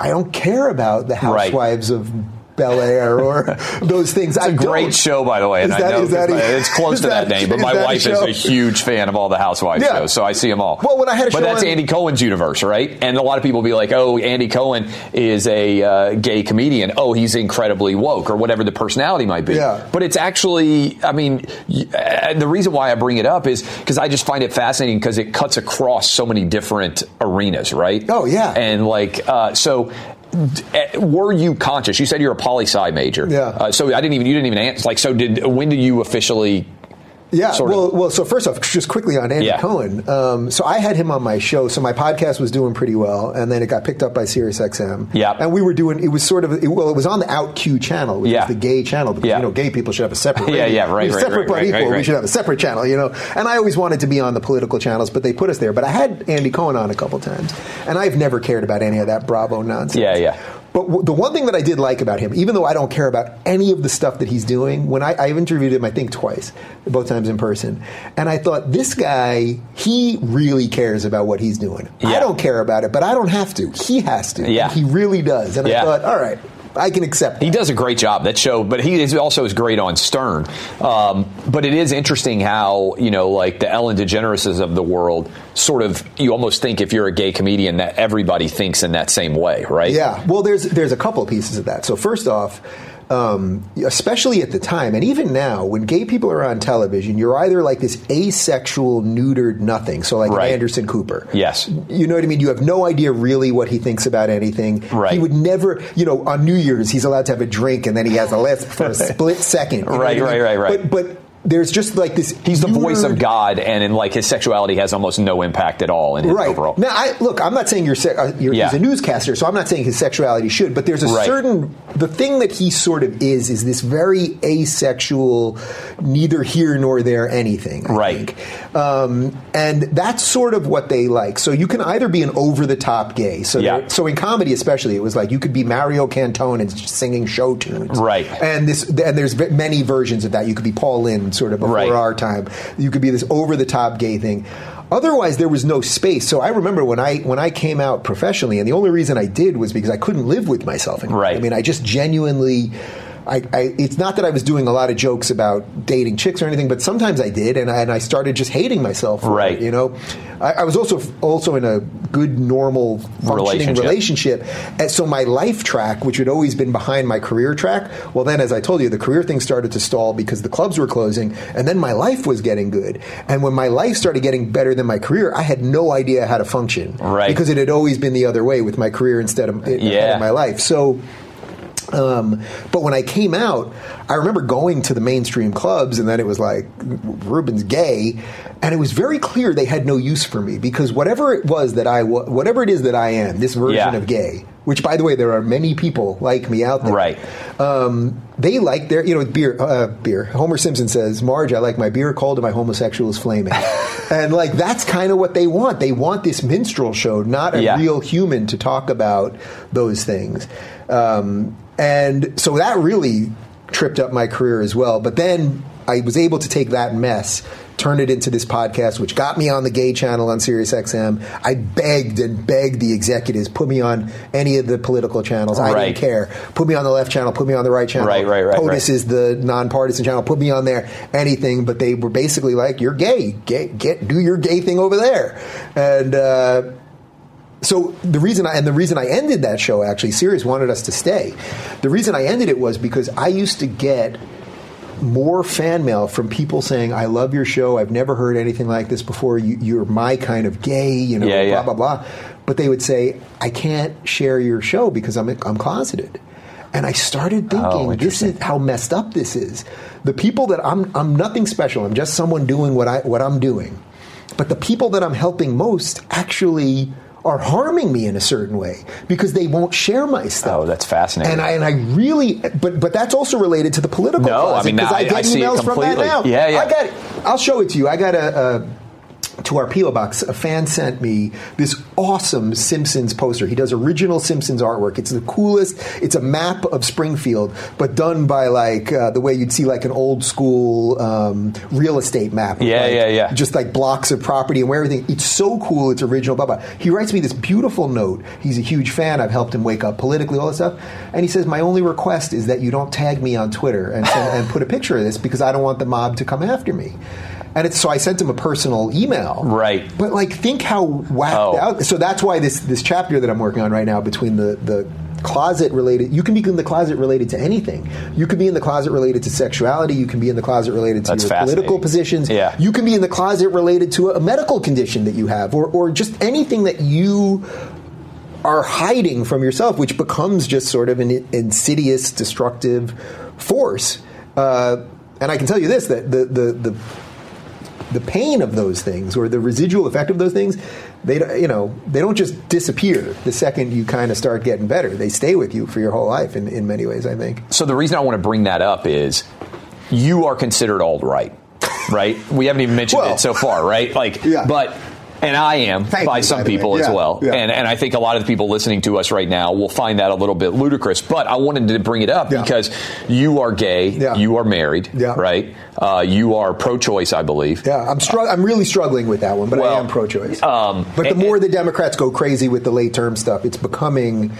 I don't care about the Right. housewives of Bel Air or those things. It's a I great don't. show, by the way, and Is I that- know that 'cause a- my- it's close to that, that- name. But my that a wife is a huge fan of all the Housewives Yeah. shows, so I see them all. Well, when I had a but show that's on- Andy Cohen's universe, right? And a lot of people be like, "Oh, Andy Cohen is a uh, gay comedian. Oh, he's incredibly woke, or whatever the personality might be." Yeah. But it's actually, I mean, uh, the reason why I bring it up is because I just find it fascinating because it cuts across so many different arenas, right? Oh, yeah. And like, uh, so. Were you conscious? You said you're a poli sci major. Yeah. Uh, so I didn't even you didn't even answer. Like, so did when did you officially? Yeah, sort of- well, well. So first off, just quickly on Andy Yeah. Cohen. Um, so I had him on my show. So my podcast was doing pretty well, and then it got picked up by SiriusXM. Yeah. and we were doing. It was sort of it, well, it was on the OutQ channel, which Yeah. is the gay channel because Yeah. you know gay people should have a separate. Yeah, yeah, right, right, separate right, but right, equal. right, We should have a separate channel, you know. And I always wanted to be on the political channels, but they put us there. But I had Andy Cohen on a couple times, and I've never cared about any of that Bravo nonsense. Yeah, yeah. But w- the one thing that I did like about him, even though I don't care about any of the stuff that he's doing, when I, I've interviewed him, I think twice, both times in person, and I thought this guy, he really cares about what he's doing. I don't care about it, but I don't have to. He has to. Yeah. he really does. And Yeah. I thought, all right, I can accept. He does a great job that show, but he is also is great on Stern. Um, but it is interesting how you know, like the Ellen DeGenereses of the world, sort of. You almost think if you're a gay comedian that everybody thinks in that same way, right? Yeah. Well, there's there's a couple of pieces of that. So first off, um, especially at the time, and even now, when gay people are on television, you're either like this asexual, neutered nothing. So like Right. Anderson Cooper. Yes. You know what I mean? You have no idea really what he thinks about anything. Right. He would never, you know, on New Year's he's allowed to have a drink and then he has a lisp for a split second. you know Right, I mean? right, right, right. But but there's just like this. He's the voice of God, and in like his sexuality has almost no impact at all in his Right. overall. Now, I, look, I'm not saying you're, se- uh, you're Yeah. he's a newscaster, so I'm not saying his sexuality should, but there's a Right. certain the thing that he sort of is is this very asexual, neither here nor there anything. I Right. Um, and that's sort of what they like. So you can either be an over the top gay. So Yeah. there- so in comedy especially, it was like you could be Mario Cantone and singing show tunes. Right. And this and there's v- many versions of that. You could be Paul Lynde, sort of before Right. our time. You could be this over the top gay thing. Otherwise, there was no space. So I remember when I when I came out professionally, and the only reason I did was because I couldn't live with myself anymore. Right. I mean, I just genuinely. I, I, it's not that I was doing a lot of jokes about dating chicks or anything, but sometimes I did, and I, and I started just hating myself. For Right. It, you know, I, I was also also in a good, normal, functioning Relationship. relationship. And so my life track, which had always been behind my career track, well, then as I told you, the career thing started to stall because the clubs were closing, and then my life was getting good. And when my life started getting better than my career, I had no idea how to function, Right. Because it had always been the other way with my career instead of, instead Yeah. of my life. So. Um, but when I came out, I remember going to the mainstream clubs, and then it was like Rubin's gay, and it was very clear they had no use for me because whatever it was that I, wa- whatever it is that I am, this version Yeah. of gay, which by the way, there are many people like me out there, Right. Um, they like their, you know, beer, uh, beer. Homer Simpson says, "Marge, I like my beer cold and my homosexual is flaming," and like that's kind of what they want. They want this minstrel show, not a Yeah. real human to talk about those things. Um, and so that really tripped up my career as well. But then I was able to take that mess, turn it into this podcast, which got me on the gay channel on Sirius XM. I begged and begged the executives, put me on any of the political channels. I Right. didn't care. Put me on the left channel, put me on the right channel. Right, right, right, POTUS right. is the nonpartisan channel. Put me on there, anything. But they were basically like, "You're gay. Gay, get do your gay thing over there." And uh, so the reason I and the reason I ended that show actually, Sirius wanted us to stay. The reason I ended it was because I used to get more fan mail from people saying, "I love your show. I've never heard anything like this before. You, you're my kind of gay." You know, Yeah, blah yeah. blah blah. But they would say, "I can't share your show because I'm I'm closeted." And I started oh, thinking, this Oh, interesting. is how messed up this is. The people that I'm I'm nothing special. I'm just someone doing what I what I'm doing. But the people that I'm helping most actually are harming me in a certain way because they won't share my stuff. Oh, that's fascinating. And I and I really, but but that's also related to the political. No, I closet, mean, because I- I, get I see it emails from that completely. now. Yeah, yeah. I got. I'll show it to you. I got a. a to our PO box, a fan sent me this awesome Simpsons poster. He does original Simpsons artwork. It's the coolest. It's a map of Springfield, but done by like uh, the way you'd see like an old school um, real estate map. Yeah, like, yeah, yeah. Just like blocks of property and where everything. It's so cool. It's original. Blah blah. He writes me this beautiful note. He's a huge fan. I've helped him wake up politically, all this stuff. And he says, my only request is that you don't tag me on Twitter and send, and put a picture of this because I don't want the mob to come after me. And it's, so I sent him a personal email. Right. But like, think how whacked Oh. out. So that's why this this chapter that I'm working on right now between the the closet related. You can be in the closet related to anything. You can be in the closet related to sexuality. You can be in the closet related to That's your political positions. Yeah. You can be in the closet related to a medical condition that you have, or or just anything that you are hiding from yourself, which becomes just sort of an insidious, destructive force. Uh, and I can tell you this: that the the the the pain of those things or the residual effect of those things they don't- you know they don't just disappear the second you kind of start getting better they stay with you for your whole life in, in many ways i think So the reason I want to bring that up is you are considered alt right, right? We haven't even mentioned Well, it so far, right? Like, Yeah. but. And I am Thank by you, some by people as well, yeah. and and I think a lot of the people listening to us right now will find that a little bit ludicrous. But I wanted to bring it up Yeah. because you are gay, Yeah. you are married, Yeah. right? Uh, you are pro-choice, I believe. yeah i'm str- i'm really struggling with that one but Well, i am pro-choice um, but the and- more the democrats go crazy with the late term stuff it's becoming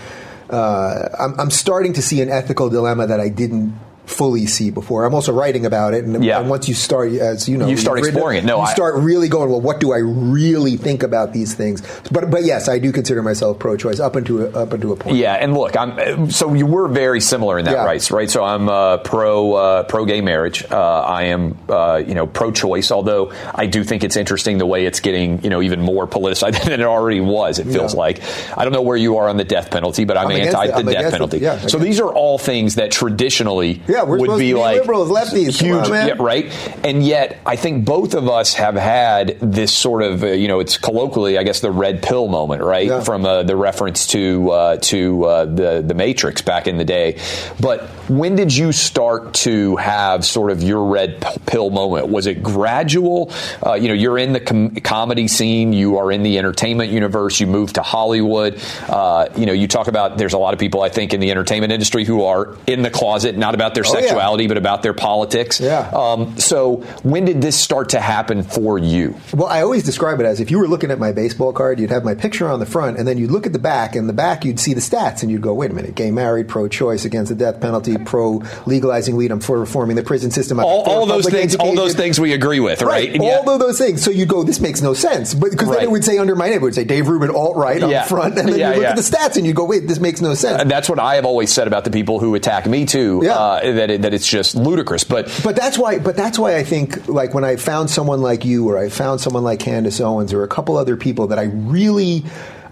uh, I'm, I'm starting to see an ethical dilemma that i didn't fully see before i'm also writing about it and, Yeah. and once you start as you know You start exploring it. No, you I- start really going well what do i really think about these things but but yes i do consider myself pro-choice up into a, up into a point Yeah, and look, I'm so you were very similar in that Yeah. rights, right? So I'm uh, pro uh, pro gay marriage. Uh, I am uh, you know pro choice, although I do think it's interesting the way it's getting you know even more politicized than it already was. It feels Yeah. like I don't know where you are on the death penalty, but I'm, I'm anti it. I'm the death it. penalty. Yeah, so these are all things that traditionally Yeah. We're would be to be like liberals, lefties. Huge, on, man. yeah, right? And yet, I think both of us have had this sort of, uh, you know, it's colloquially, I guess, the red pill moment, right? Yeah. From uh, the reference to uh, to uh, the the Matrix back in the day. But when did you start to have sort of your red pill moment? Was it gradual? Uh, you know, you're in the com- comedy scene, you are in the entertainment universe, you moved to Hollywood. Uh, you know, you talk about there's a lot of people I think in the entertainment industry who are in the closet, not about their Oh, yeah. sexuality, but about their politics. Yeah. Um, so when did this start to happen for you? Well, I always describe it as if you were looking at my baseball card, you'd have my picture on the front, and then you'd look at the back, and the back you'd see the stats, and you'd go, wait a minute, gay married, pro choice, against the death penalty, pro legalizing weed, I'm for reforming the prison system. All, all those things, all those things we agree with, right? And all yet- of those things. So you go, this makes no sense. But because then it would say under my name, it would say Dave Rubin alt right on Yeah. the front, and then Yeah, you look yeah. at the stats and you go, wait, this makes no sense. And that's what I have always said about the people who attack me too. Yeah. Uh, that it, that it's just ludicrous. But But that's why. But that's why I think, like when I found someone like you, or I found someone like Candace Owens, or a couple other people that I really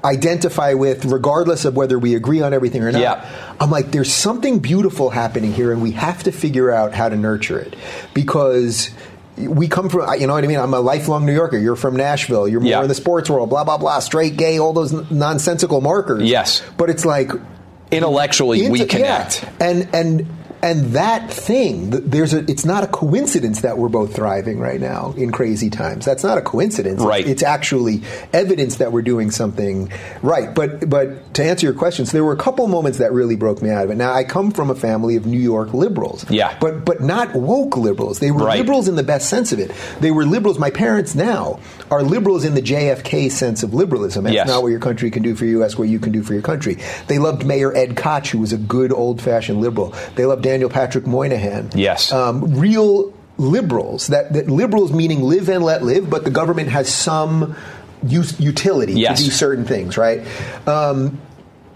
identify with, regardless of whether we agree on everything or not. Yeah. I'm like, there's something beautiful happening here, and we have to figure out how to nurture it because. We come from, you know what I mean? I'm a lifelong New Yorker. You're from Nashville. You're more Yeah. in the sports world, blah, blah, blah, straight, gay, all those nonsensical markers. Yes. But it's like, intellectually, we connect. yeah. and and and that thing there's a it's not a coincidence that we're both thriving right now in crazy times. That's not a coincidence. Right. it's, actually evidence that we're doing something right. But but to answer your questions there were a couple moments that really broke me out of it. Now i come from a family of new york liberals. Yeah. but but not woke liberals. They were Right. liberals in the best sense of it. They were liberals. My parents now are liberals in the jfk sense of liberalism. That's Yes. not what your country can do for you. That's what you can do for your country. They loved mayor ed koch who was a good old-fashioned liberal. They loved daniel patrick moynihan Yes. um, real liberals that, that liberals meaning live and let live but the government has some use, utility Yes. to do certain things right um,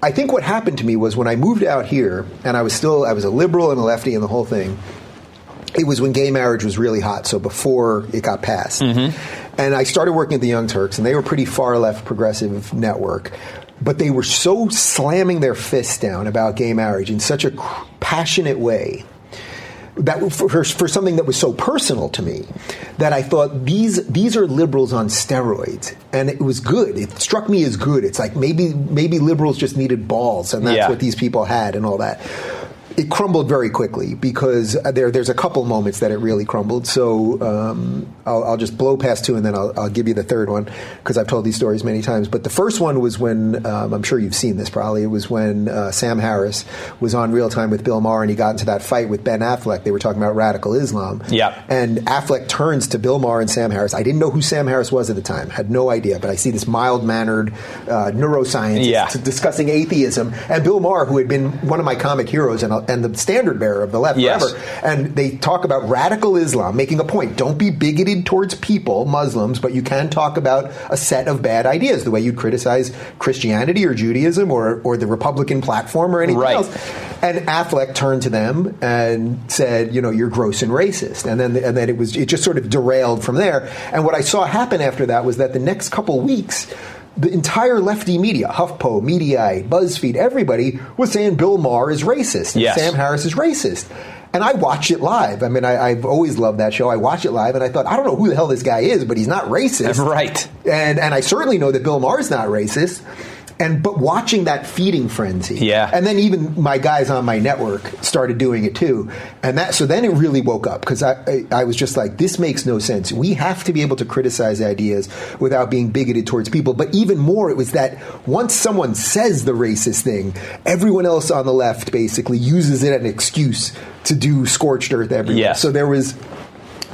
I think what happened to me was when I moved out here, and I was still I was a liberal and a lefty and the whole thing. It was when gay marriage was really hot, so before it got passed. And I started working at the Young Turks, and they were pretty far left progressive network. But they were so slamming their fists down about gay marriage in such a passionate way that for, for, something that was so personal to me that I thought these these are liberals on steroids, and it was good. It struck me as good. It's like maybe maybe liberals just needed balls, and that's Yeah. what these people had, and all that. It crumbled very quickly because there there's a couple moments that it really crumbled. So um, I'll, I'll just blow past two, and then I'll, I'll give you the third one because I've told these stories many times. But the first one was when um, I'm sure you've seen this probably. It was when uh, Sam Harris was on Real Time with Bill Maher, and he got into that fight with Ben Affleck. They were talking about radical Islam. Yeah. And Affleck turns to Bill Maher and Sam Harris. I didn't know who Sam Harris was at the time, had no idea, but I see this mild mannered uh, neuroscientist Yeah. discussing atheism, and Bill Maher, who had been one of my comic heroes and, and the standard bearer of the left Yes. forever. And they talk about radical Islam, making a point. Don't be bigoted towards people, Muslims, but you can talk about a set of bad ideas, the way you'd criticize Christianity or Judaism or, or the Republican platform or anything Right. else. And Affleck turned to them and said, you know, you're gross and racist. And then, and then it was, it just sort of derailed from there. And what I saw happen after that was that the next couple weeks, the entire lefty media, HuffPo, Mediaite, BuzzFeed, everybody was saying Bill Maher is racist. Yes. Sam Harris is racist. And I watched it live. I mean, I, I've always loved that show. I watched it live, and I thought, I don't know who the hell this guy is, but he's not racist, Right. And and I certainly know that Bill Maher's not racist. And but watching that feeding frenzy, Yeah. and then even my guys on my network started doing it too, and that so then it really woke up because I, I I was just like, this makes no sense. We have to be able to criticize ideas without being bigoted towards people. But even more, it was that once someone says the racist thing, everyone else on the left basically uses it as an excuse to do scorched earth everywhere. Yes. So there was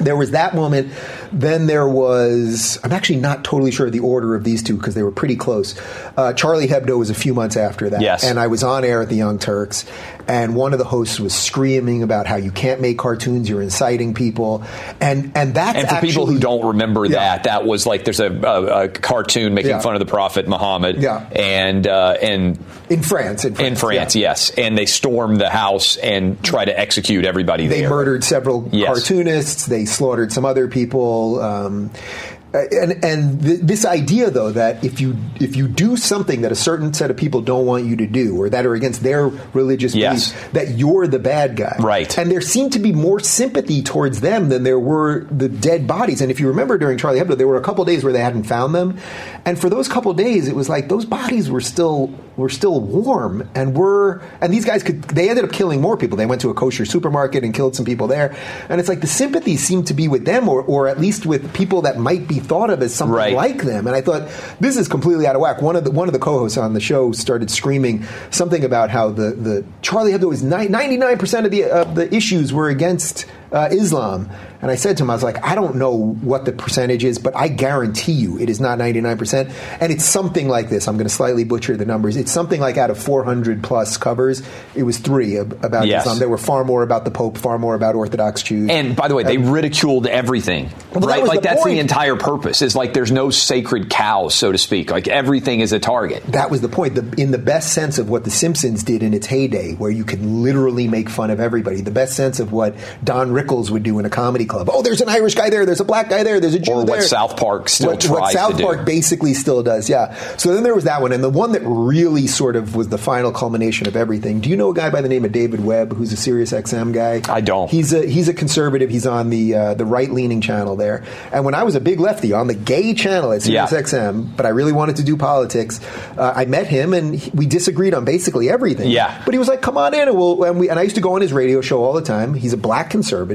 there was that moment. Then there was, I'm actually not totally sure of the order of these two because they were pretty close. Uh, Charlie Hebdo was a few months after that. Yes. And I was on air at the Young Turks, and one of the hosts was screaming about how you can't make cartoons, you're inciting people. And, and that's And for people who don't remember Yeah. that, that was like there's a, a, a cartoon making Yeah. fun of the Prophet Muhammad. Yeah. And uh, and In France. In France, in France, yeah. yes, and they storm the house and try to execute everybody They there. murdered several Yes. cartoonists. They slaughtered some other people. Um, Uh, Uh, and and th- this idea though that if you if you do something that a certain set of people don't want you to do or that are against their religious Yes. beliefs that you're the bad guy. Right. and there seemed to be more sympathy towards them than there were the dead bodies. And if you remember during Charlie Hebdo there were a couple days where they hadn't found them. And for those couple days it was like those bodies were still were still warm and were and these guys could they ended up killing more people. They went to a kosher supermarket and killed some people there. And it's like the sympathy seemed to be with them or, or at least with people that might be thought of as something Right. like them and I thought this is completely out of whack one of the one of the co-hosts on the show started screaming something about how the the Charlie Hebdo was 99% of the of the issues were against uh, Islam and I said to him I was like I don't know what the percentage is but I guarantee you it is not 99% and it's something like this I'm going to slightly butcher the numbers it's something like out of 400 plus covers it was 3 ab- about Yes. Islam there were far more about the pope far more about orthodox Jews And by the way, they And- ridiculed everything, Well, right? was Like the that's point. the entire purpose. Is like there's no sacred cows, so to speak. Like everything is a target. that was the point. The, in the best sense of what The Simpsons did in its heyday, where you could literally make fun of everybody. The best sense of what Don Rickles would do in a comedy club. Oh, there's an Irish guy there. There's a black guy there. There's a Jew Or what there. South Park still what, what tries South to do. Park basically still does. Yeah. So then there was that one, and the one that really sort of was the final culmination of everything. Do you know a guy by the name of David Webb, who's a Sirius XM guy? I don't. He's a he's a conservative. He's on the uh, the right leaning channel there. And when I was a big lefty on the gay channel at Sirius Yeah. XM, but I really wanted to do politics, uh, I met him and he, we disagreed on basically everything. Yeah. But he was like, "Come on in," and we'll. And, we, and I used to go on his radio show all the time. He's a black conservative,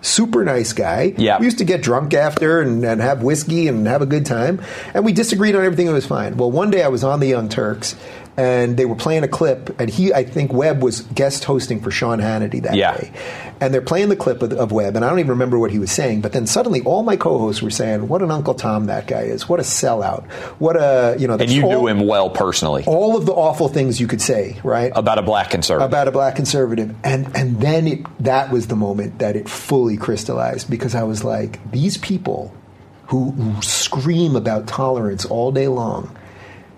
super nice guy. Yeah. We used to get drunk after and, and have whiskey and have a good time. And we disagreed on everything. It was fine. Well, one day I was on the Young Turks. And they were playing a clip, and he, I think, Webb was guest hosting for Sean Hannity that Yeah. day. And they're playing the clip of, of Webb, and I don't even remember what he was saying. But then suddenly, all my co-hosts were saying, "What an Uncle Tom that guy is! What a sellout! What a you know." And you all, knew him well personally All of the awful things you could say, right? about a black conservative. about a black conservative and and then it that was the moment that it fully crystallized because I was like these people who scream about tolerance all day long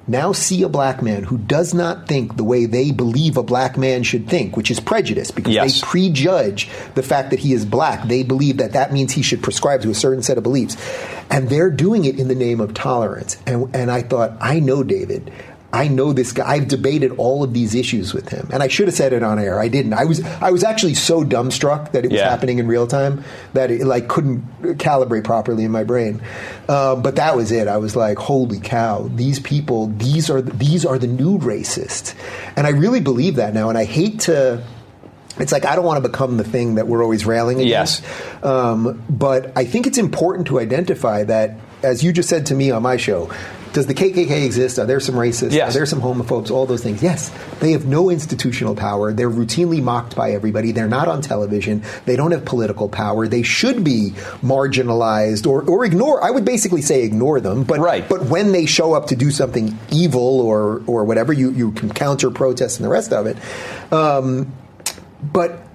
now see a black man who does not think the way they believe a black man should think, which is prejudice, because Yes. they prejudge the fact that he is black. They believe that that means he should prescribe to a certain set of beliefs. And they're doing it in the name of tolerance. And, and I thought, I know David. I know this guy. I've debated all of these issues with him, and I should have said it on air. I didn't. I was I was actually so dumbstruck that it was Yeah. happening in real time that it like couldn't calibrate properly in my brain. Um, but that was it. I was like, holy cow! These people, these are these are the new racists, and I really believe that now. And I hate to. It's like I don't want to become the thing that we're always railing against. Yes. Um, but I think it's important to identify that, as you just said to me on my show, does the KKK exist? Are there some racists? Yes. Are there some homophobes? All those things. Yes. They have no institutional power. They're routinely mocked by everybody. They're not on television. They don't have political power. They should be marginalized or, or ignore. I would basically say ignore them. But, Right. but when they show up to do something evil or, or whatever, you, you can counter protest and the rest of it. Um, but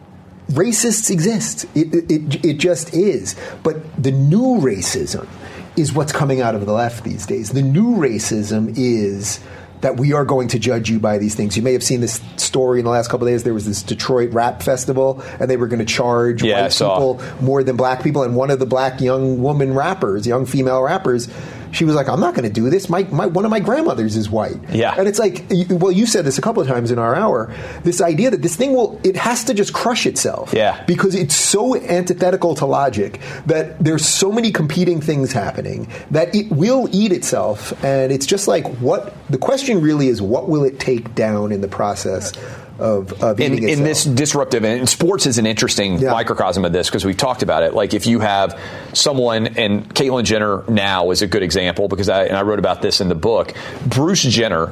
racists exist. It, it, it, it just is. But the new racism is what's coming out of the left these days. The new racism is that we are going to judge you by these things. You may have seen this story in the last couple of days. There was this Detroit rap festival, and they were going to charge Yeah, white people more than black people. And one of the black young woman rappers, young female rappers, she was like, "I'm not going to do this. My, my one of my grandmothers is white." Yeah. and it's like, well, you said this a couple of times in our hour. This idea that this thing will, it has to just crush itself. Yeah. because it's so antithetical to logic that there's so many competing things happening that it will eat itself. And it's just like, what the question really is, what will it take down in the process? Of, of in, in this disruptive and sports is an interesting Yeah. microcosm of this because we've talked about it like if you have someone and Caitlyn Jenner now is a good example because I, and I wrote about this in the book Bruce Jenner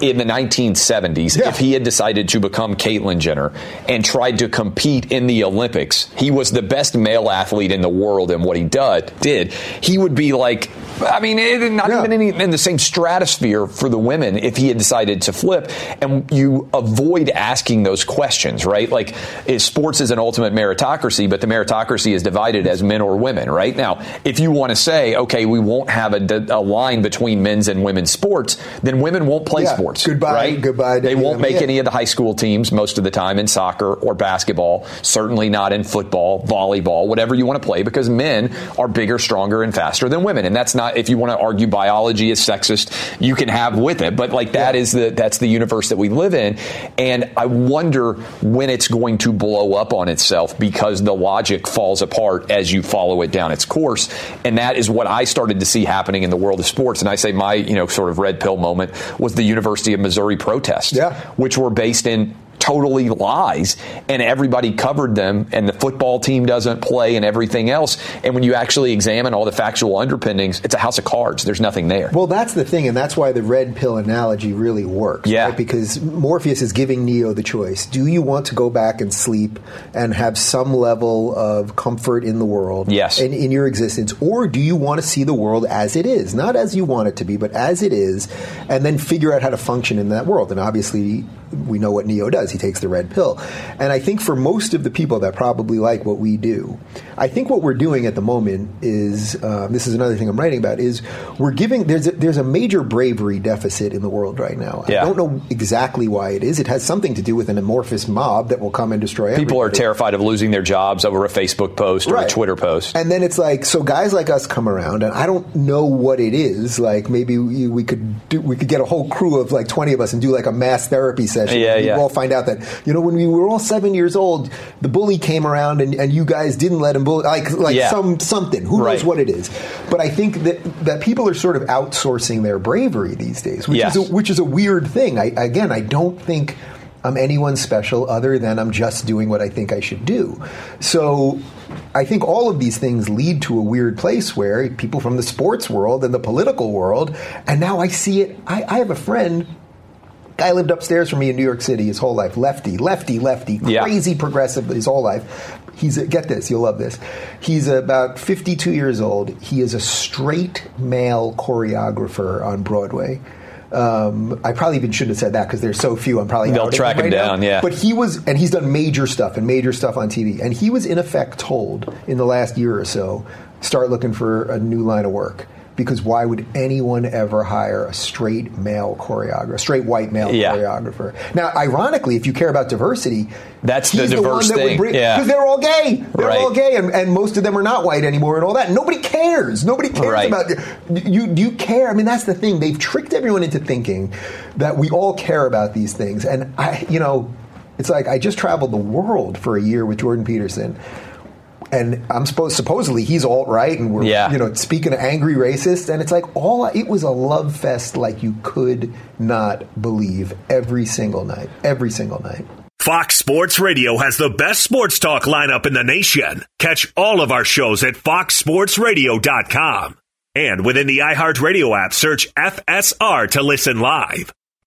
in the 1970s Yeah. if he had decided to become Caitlyn Jenner and tried to compete in the Olympics he was the best male athlete in the world in what he did did he would be like I mean, eh, it, not Yeah. even any, in the same stratosphere for the women if he had decided to flip. And you avoid asking those questions, right? Like, is sports is an ultimate meritocracy, but the meritocracy is divided as men or women, right? Now, if you want to say, okay, we won't have a, a line between men's and women's sports, then women won't play Yeah. sports. Sports. Goodbye, right? goodbye. They won't make any of the high school teams most of the time in soccer or basketball. Certainly not in football, volleyball, whatever you want to play, because men are bigger, stronger, and faster than women. And that's not if you want to argue biology is sexist, you can have with it. But like that Yeah. is the that's the universe that we live in. And I wonder when it's going to blow up on itself because the logic falls apart as you follow it down its course. And that is what I started to see happening in the world of sports. And I say my, you know, sort of red pill moment was the University of Missouri protests, Yeah. which were based in totally lies and everybody covered them and the football team doesn't play and everything else and when you actually examine all the factual underpinnings it's a house of cards there's nothing there Well, that's the thing, and that's why the red pill analogy really works. Yeah. right? Because Morpheus is giving Neo the choice. Do you want to go back and sleep and have some level of comfort in the world? Yes. In, in your existence, or do you want to see the world as it is, not as you want it to be, but as it is, and then figure out how to function in that world? And obviously, we know what Neo does. He takes the red pill. And I think for most of the people that probably like what we do, I think what we're doing at the moment is um, this is another thing I'm writing about is we're giving there's a, there's a major bravery deficit in the world right now. Yeah. I don't know exactly why it is. It has something to do with an amorphous mob that will come and destroy. people are terrified of losing their jobs over a facebook post or a twitter post And then it's like, so guys like us come around, and I don't know what it is. Like maybe we, we could do, we could get a whole crew of like twenty of us and do like a mass therapy session. Yeah, we yeah. all find out that you know when we were all seven years old, the bully came around and, and you guys didn't let him bully. Like like Yeah. some something. Who knows what it is? But I think that that people are sort of outsourcing their bravery these days, which Yes. is a, which is a weird thing. I, again, I don't think. I'm anyone special other than I'm just doing what I think I should do. So I think all of these things lead to a weird place where people from the sports world and the political world, and now I see it. I, I have a friend. Guy lived upstairs from me in New York City his whole life. Lefty, lefty, lefty, Yeah. crazy progressive his whole life. He's a, get this, you'll love this. He's about 52 years old. He is a straight male choreographer on Broadway. Um, I probably even shouldn't have said that because there's so few. I'm probably They'll track him right now. down, yeah. But he was, and he's done major stuff and major stuff on TV. And he was in effect told in the last year or so, start looking for a new line of work. Because why would anyone ever hire a straight male choreographer, straight white male Yeah. choreographer? Now, ironically, if you care about diversity, That's the diverse one that thing, bring, yeah. because they're all gay. They're Right. all gay, and, and most of them are not white anymore, and all that. Nobody cares. Nobody cares Right. about you. Do you care? I mean, that's the thing. They've tricked everyone into thinking that we all care about these things, and I, you know, it's like I just traveled the world for a year with Jordan Peterson. And I'm supposed supposedly he's alt right, and we're Yeah. you know speaking of angry racists, and it's like all it was a love fest like you could not believe every single night, every single night. Fox Sports Radio has the best sports talk lineup in the nation. Catch all of our shows at foxsportsradio.com. And within the iHeartRadio app, search FSR to listen live.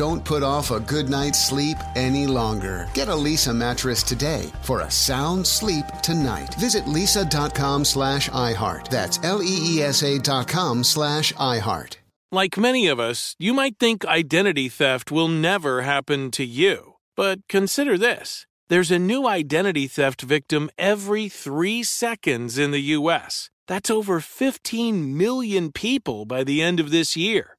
Don't put off a good night's sleep any longer. Get a Leesa mattress today for a sound sleep tonight. Visit leesa.com slash iHeart. That's L-E-E-S-A dot com slash iHeart. Like many of us, you might think identity theft will never happen to you. But consider this there's a new identity theft victim every three seconds in the U.S. That's over 15 million people by the end of this year,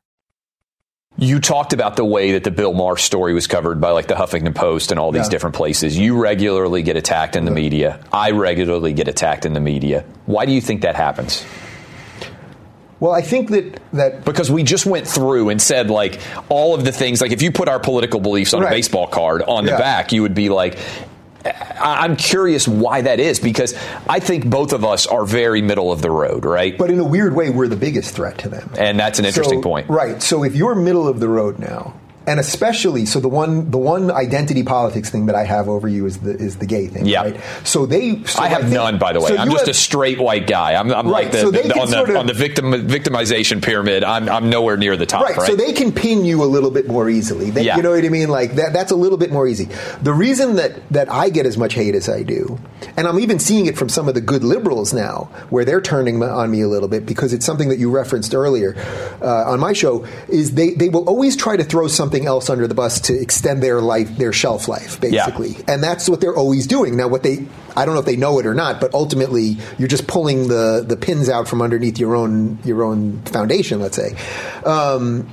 You talked about the way that the Bill Maher story was covered by like the Huffington Post and all these Yeah. different places. You regularly get attacked in the media. I regularly get attacked in the media. Why do you think that happens? Well, I think that that because we just went through and said like all of the things like if you put our political beliefs on Right. a baseball card on the back, you would be like I'm curious why that is because I think both of us are very middle of the road, right? But in a weird way, we're the biggest threat to them. And that's an interesting So- point. Right. So if you're middle of the road now, and especially so the one the one identity politics thing that I have over you is the is the gay thing. Yeah. Right. So they. So I have think- none, by the way. so I'm just have- a straight white guy. I'm, I'm Right, like the, so the- on the sort of- on the victim victimization pyramid. I'm I'm nowhere near the top. Right, Right. so they can pin you a little bit more easily. They, Yeah. You know what I mean? Like that. That's a little bit more easy. The reason that that I get as much hate as I do, and I'm even seeing it from some of the good liberals now, where they're turning on me a little bit because it's something that you referenced earlier uh, on my show. Is they they will always try to throw something else under the bus to extend their life, their shelf life, basically, and that's what they're always doing. Now, what they I don't know if they know it or not, but ultimately you're just pulling the the pins out from underneath your own your own foundation. Let's say. Um,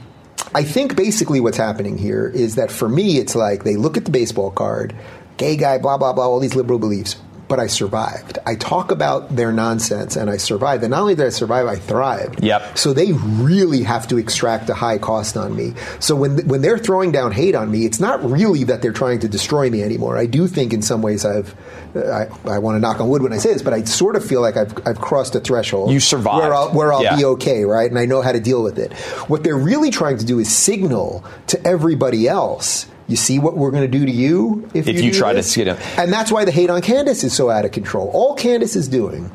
I think basically what's happening here is that for me, it's like they look at the baseball card, gay guy, blah, blah, blah, all these liberal beliefs, but I survived. I talk about their nonsense and I survived. And not only did I survive, I thrived. Yep. So they really have to extract a high cost on me. So when, when they're throwing down hate on me, it's not really that they're trying to destroy me anymore. I do think in some ways I've, I, I want to knock on wood when I say this, but I sort of feel like I've, I've crossed a threshold. You survived. Where I'll, where I'll Yeah. be okay, right? And I know how to deal with it. What they're really trying to do is signal to everybody else. You see what we're going to do to you if, If you, you try to this? skid him. And that's why the hate on Candace is so out of control. All Candace is doing.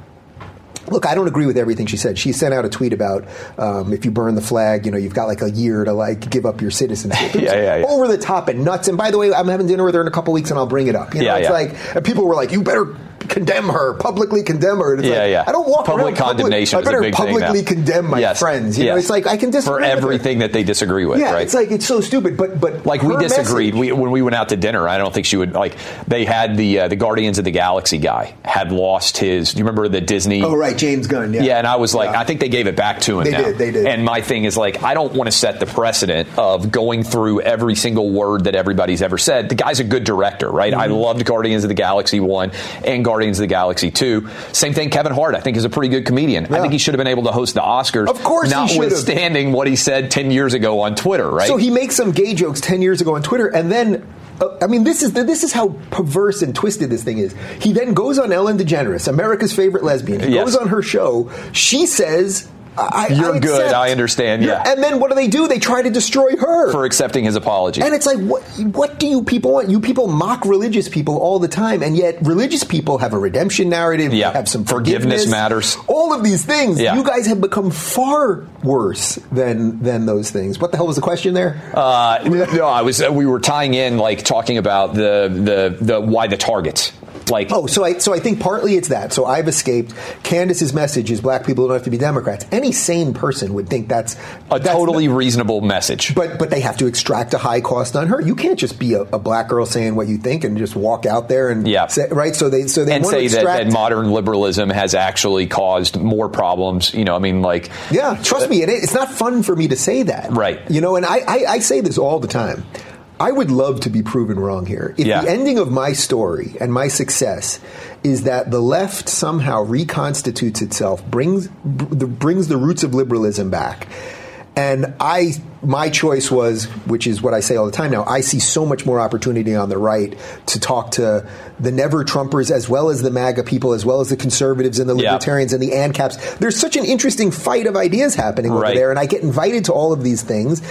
Look, I don't agree with everything she said. She sent out a tweet about um, if you burn the flag, you know, you've got like a year to like give up your citizenship. Yeah, yeah, yeah. Over the top and nuts. And by the way, I'm having dinner with her in a couple weeks, and I'll bring it up. You know, Yeah, it's yeah. like and people were like, "You better condemn her, publicly condemn her." Yeah, like, yeah. I don't walk Public around public- condemnation I is a better publicly condemn my Yes, friends. You know, it's like I can disagree for everything that they disagree with. Yeah, right? it's like it's so stupid, but but like we disagreed we, when we went out to dinner. I don't think she would like. They had the uh, the Guardians of the Galaxy guy had lost his. Do you remember the Disney? Oh right, James Gunn. Yeah, Yeah, and I was like, Yeah. I think they gave it back to him They now. did, they did. And my thing is like, I don't want to set the precedent of going through every single word that everybody's ever said. The guy's a good director, right? I Mm-hmm. loved Guardians of the Galaxy 1 and Guardians of the Galaxy 2. Same thing, Kevin Hart, I think, is a pretty good comedian. I think he should have been able to host the Oscars. Of course. Notwithstanding what he said 10 years ago on Twitter, right? So he makes some gay jokes ten years ago on Twitter, and then. uh, I mean, this is this is how perverse and twisted this thing is. He then goes on Ellen DeGeneres, America's favorite lesbian. He Yes. goes on her show. She says, I, You're I good. I understand, yeah. And then what do they do? They try to destroy her. for accepting his apology. And it's like, what, what do you people want? You people mock religious people all the time, and yet religious people have a redemption narrative. Yeah. Have some Forgiveness forgiveness. matters. All of these things. Yeah. You guys have become far worse than than those things. What the hell was the question there? Uh, no, I was. We were tying in, like talking about the the the why the targets. Like, Oh, so I so I think partly it's that. So I've escaped. Candace's message is black people don't have to be Democrats. Any sane person would think that's a that's totally not- reasonable message. but but they have to extract a high cost on her. You can't just be a, a black girl saying what you think and just walk out there and Yeah. say, right. So they so they and say that, that modern liberalism has actually caused more problems. You know, I mean, like, Yeah, trust me, it, it's not fun for me to say that. Right. You know, and I, I, I say this all the time. I would love to be proven wrong here. If Yeah. the ending of my story and my success is that the left somehow reconstitutes itself, brings brings the roots of liberalism back, and I my choice was, which is what I say all the time now. I see so much more opportunity on the right to talk to the never Trumpers as well as the MAGA people, as well as the conservatives and the Yeah. libertarians and the ANCAPs. There's such an interesting fight of ideas happening over there, and I get invited to all of these things.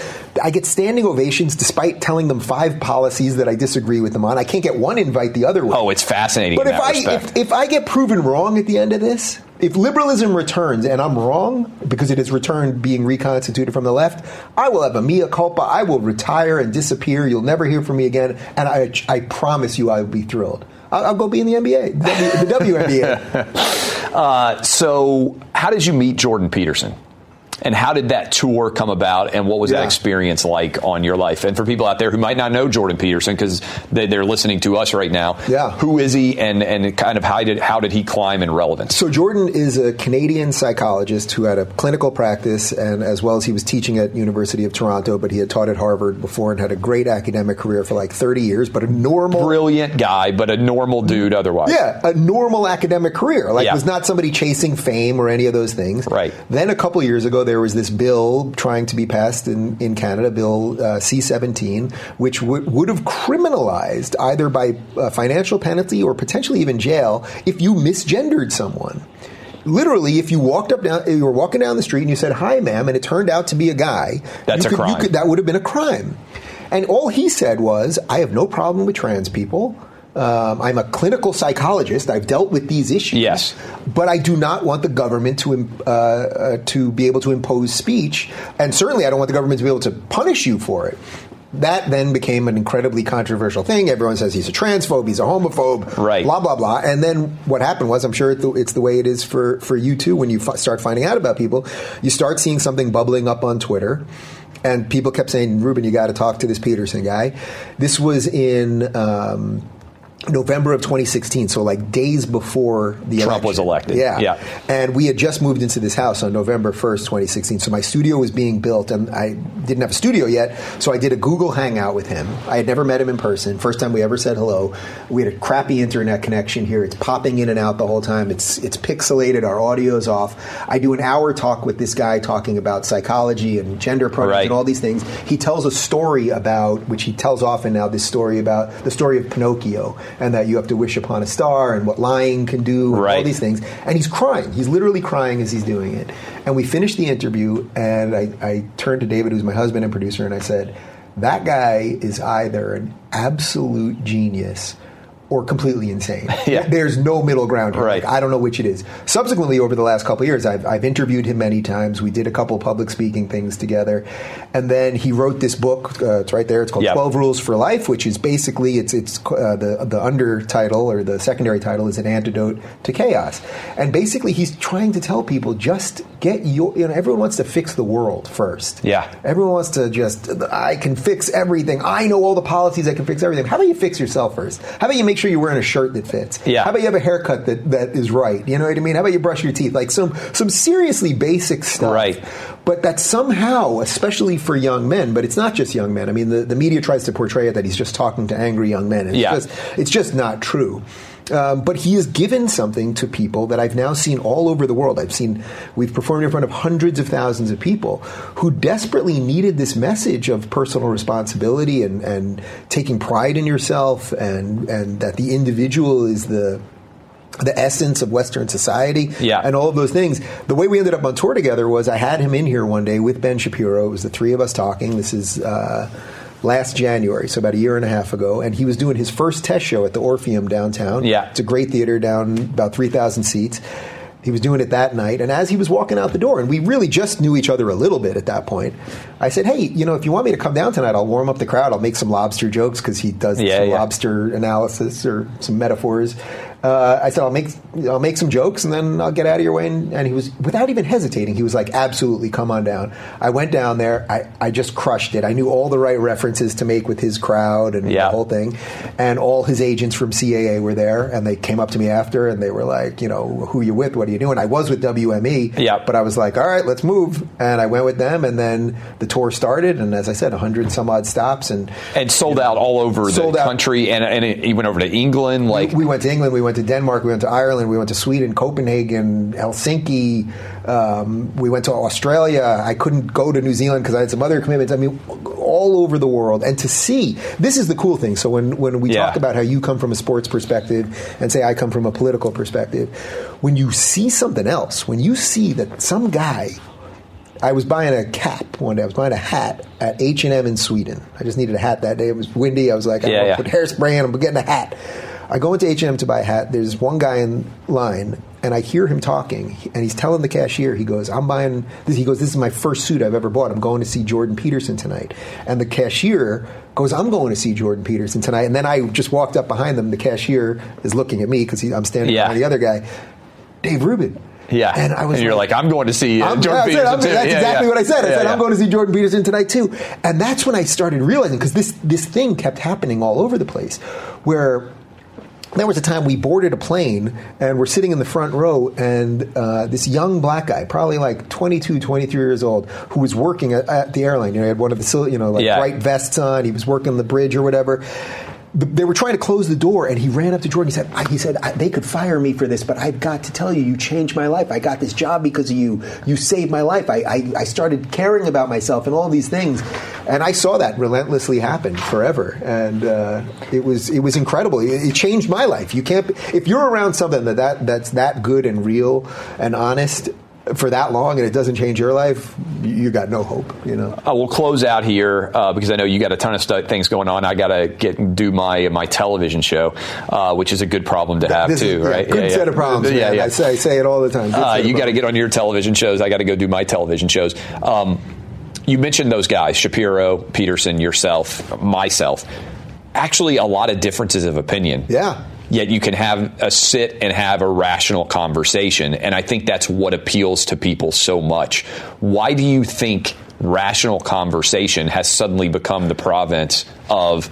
I get standing ovations despite telling them five policies that I disagree with them on. I can't get one invite the other way. Oh, it's fascinating But in if I if, if I get proven wrong at the end of this, if liberalism returns and I'm wrong because it has returned being reconstituted from the left, I will have a mea culpa. I will retire and disappear. You'll never hear from me again, and I I promise you I will be thrilled. I'll, I'll go be in the NBA, w, the WNBA. Uh, so, how did you meet Jordan Peterson? And how did that tour come about? And what was that experience like on your life? And for people out there who might not know Jordan Peterson because they, they're listening to us right now, Yeah. who is he? And and kind of how did how did he climb in relevance? So Jordan is a Canadian psychologist who had a clinical practice, and as well as he was teaching at University of Toronto, but he had taught at Harvard before and had a great academic career for like 30 years. But a normal, Brilliant guy, but a normal dude otherwise. yeah, a normal academic career. Like Yeah. was not somebody chasing fame or any of those things. Right. Then a couple years ago, there was this bill trying to be passed in, in Canada, Bill uh, C-17, which would would have criminalized either by uh, financial penalty or potentially even jail if you misgendered someone. Literally, if you walked up down, you were walking down the street and you said "Hi, ma'am," and it turned out to be a guy, That's you a crime. You could, that would have been a crime. And all he said was, "I have no problem with trans people." Um, I'm a clinical psychologist. I've dealt with these issues. Yes. but I do not want the government to uh, uh, to be able to impose speech, and certainly I don't want the government to be able to punish you for it. That then became an incredibly controversial thing. Everyone says he's a transphobe, he's a homophobe, Right. Blah blah blah. And then what happened was, I'm sure it's the way it is for for you too. When you f- start finding out about people, you start seeing something bubbling up on Twitter. And people kept saying, Rubin, you got to talk to this Peterson guy. This was in um, November of 2016, so like days before the Trump election. was elected. Yeah. Yeah. And we had just moved into this house on November 1st, 2016. So my studio was being built, and I didn't have a studio yet. So I did a Google Hangout with him. I had never met him in person. First time we ever said hello. We had a crappy internet connection here. It's popping in and out the whole time. It's it's pixelated. Our audio's off. I do an hour talk with this guy talking about psychology and gender programs Right. and all these things. He tells a story about, which he tells often now, this story about the story of Pinocchio and that you have to wish upon a star and what lying can do, and all Right. these things. And he's crying. He's literally crying as he's doing it. And we finished the interview, and I, I turned to David, who's my husband and producer, and I said, That guy is either an absolute genius or completely insane. Yeah. There's no middle ground here. Right. Like, I don't know which it is. Subsequently, over the last couple of years, I've, I've interviewed him many times. We did a couple public speaking things together, and then he wrote this book. Uh, it's right there. It's called Yep. Twelve Rules for Life, which is basically it's it's uh, the the under title or the secondary title is an antidote to chaos, and basically he's trying to tell people just get your you know everyone wants to fix the world first. Yeah. Everyone wants to just, I can fix everything. I know all the policies. I can fix everything. How about you fix yourself first? How about you make sure you're wearing a shirt that fits? Yeah. How about you have a haircut that, that is right? You know what I mean? How about you brush your teeth? Like some, some seriously basic stuff. Right. But that somehow, especially for young men, but it's not just young men. I mean, the, the media tries to portray it that he's just talking to angry young men. It's Yeah. just, it's just not true. Um, but he has given something to people that I've now seen all over the world. I've seen, we've performed in front of hundreds of thousands of people who desperately needed this message of personal responsibility and, and taking pride in yourself and, and that the individual is the, the essence of Western society Yeah. and all of those things. The way we ended up on tour together was I had him in here one day with Ben Shapiro. It was the three of us talking. This is uh, last January, so about a year and a half ago, and he was doing his first test show at the Orpheum downtown. Yeah. it's a great theater down about three thousand seats. He was doing it that night, and as he was walking out the door, and we really just knew each other a little bit at that point, I said, "Hey, you know, if you want me to come down tonight, I'll warm up the crowd. I'll make some lobster jokes because he does Yeah, some yeah. lobster analysis or some metaphors." Uh, I said, I'll make I'll make some jokes and then I'll get out of your way. And, and, he was, without even hesitating, he was like, absolutely, come on down. I went down there. I, I just crushed it. I knew all the right references to make with his crowd and Yeah. the whole thing. And all his agents from CAA were there. And they came up to me after and they were like, you know, who you with? What are you doing? I was with WME. Yeah. But I was like, all right, let's move. And I went with them. And then the tour started. And as I said, 100 some odd stops. And And sold out all over the out. country, and and it, you went over to England. Like, we went to England, we went to Denmark, we went to Ireland, we went to Sweden, Copenhagen, Helsinki. Um, we went to Australia. I couldn't go to New Zealand because I had some other commitments. I mean, all over the world. And to see, this is the cool thing. So when, when we Yeah. talk about how you come from a sports perspective and say I come from a political perspective, when you see something else, when you see that some guy I was buying a cap one day. I was buying a hat at H and M in Sweden. I just needed a hat that day. It was windy. I was like, I'm Yeah, gonna yeah. put hairspray in. I'm getting a hat. I go into H and M to buy a hat. There's one guy in line, and I hear him talking, and he's telling the cashier, he goes, "I'm buying this." He goes, "This is my first suit I've ever bought. I'm going to see Jordan Peterson tonight." And the cashier goes, "I'm going to see Jordan Peterson tonight." And then I just walked up behind them. The cashier is looking at me because I'm standing Yeah. behind the other guy, Dave Rubin. yeah, And I was you're like, I'm going to see uh, Jordan said, Peterson too. That's Yeah, exactly yeah. what I said. I Yeah, said. I'm going to see Jordan Peterson tonight too, and that's when I started realizing because this this thing kept happening all over the place, where. There was a time we boarded a plane and we're sitting in the front row, and uh, this young black guy, probably like 22, 23 years old, who was working at, at the airline. You know, he had one of the you know like Yeah. bright vests on. He was working the bridge or whatever. Th- They were trying to close the door, and he ran up to Jordan. He said, "He said they could fire me for this, but I've got to tell you, you changed my life. I got this job because of you. You saved my life. I, I, I started caring about myself and all these things." And I saw that relentlessly happen forever, and uh, it was it was incredible. It, it changed my life. You can't if you're around something that, that that's that good and real and honest for that long, and it doesn't change your life. You, you got no hope. You know. Uh, we'll close out here uh, because I know you got a ton of stu- things going on. I got to get do my my television show, uh, which is a good problem to have This too, is, yeah, right? Good set of problems. Yeah, yeah. I, say, I say it all the time. Uh, you got to get on your television shows. I got to go do my television shows. Um, you mentioned those guys, Shapiro, Peterson, yourself, myself. Actually, a lot of differences of opinion. Yeah. Yet you can have a sit and have a rational conversation, and I think that's what appeals to people so much. Why do you think rational conversation has suddenly become the province of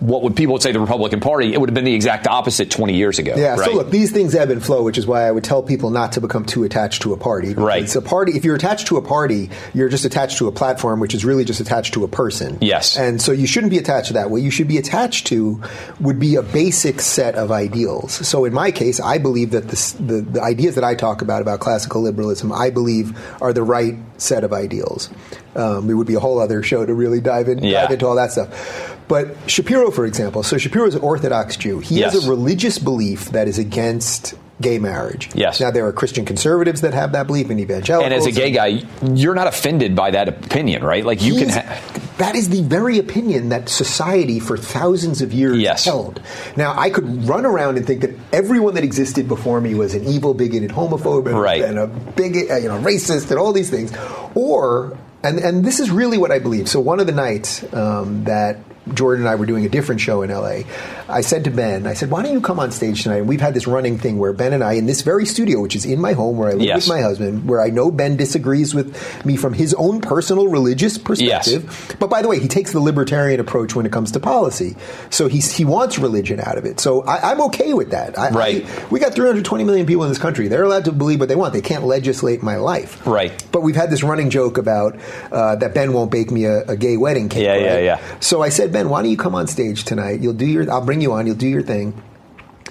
what would people would say the Republican Party? It would have been the exact opposite 20 years ago. Yeah, right? so look, these things ebb and flow, which is why I would tell people not to become too attached to a party. Right. It's a party. If you're attached to a party, you're just attached to a platform, which is really just attached to a person. Yes. And so you shouldn't be attached to that. What you should be attached to would be a basic set of ideals. So in my case, I believe that this, the, the ideas that I talk about, about classical liberalism, I believe are the right set of ideals. Um, it would be a whole other show to really dive, in, Yeah. dive into all that stuff. But Shapiro, for example, so Shapiro is an Orthodox Jew. He Yes. has a religious belief that is against gay marriage. Yes. Now there are Christian conservatives that have that belief, and evangelicals. And as a gay guy, you're not offended by that opinion, right? Like you can. Ha- that is the very opinion that society for thousands of years Yes. held. Now, I could run around and think that everyone that existed before me was an evil, bigoted homophobe Right. and a bigot, uh, you know, racist, and all these things. Or, and, and this is really what I believe. So, one of the nights um, that Jordan and I were doing a different show in LA, I said to Ben, I said, why don't you come on stage tonight? And we've had this running thing where Ben and I, in this very studio, which is in my home where I live Yes. with my husband, where I know Ben disagrees with me from his own personal religious perspective. But by the way, he takes the libertarian approach when it comes to policy. So he's, he wants religion out of it. So I, I'm okay with that. I, Right. I- we got 320 million people in this country. They're allowed to believe what they want. They can't legislate my life. Right. But we've had this running joke about uh, that Ben won't bake me a, a gay wedding cake. Yeah, yeah, yeah. So I said, Ben, why don't you come on stage tonight? You'll do your. I'll bring you on. You'll do your thing.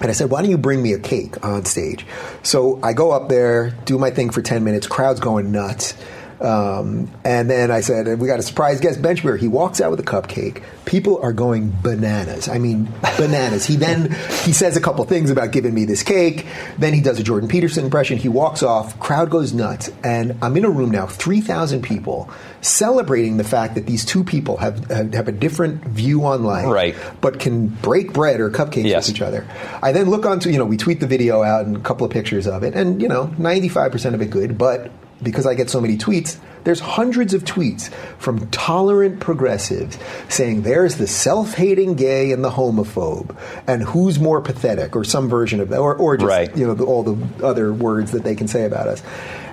And I said, why don't you bring me a cake on stage? So I go up there, do my thing for 10 minutes, crowd's going nuts. Um, and then I said, we got a surprise guest, Ben Shapiro. He walks out with a cupcake. People are going bananas. I mean, bananas. he then, he says a couple things about giving me this cake. Then he does a Jordan Peterson impression. He walks off. Crowd goes nuts. And I'm in a room now, 3,000 people celebrating the fact that these two people have, have, have a different view on life. Right. But can break bread or cupcakes Yes. with each other. I then look onto, you know, we tweet the video out and a couple of pictures of it, and, you know, 95% of it good, but because I get so many tweets, There's hundreds of tweets from tolerant progressives saying there's the self-hating gay and the homophobe, and who's more pathetic, or some version of that, or, or just Right. you know the, all the other words that they can say about us.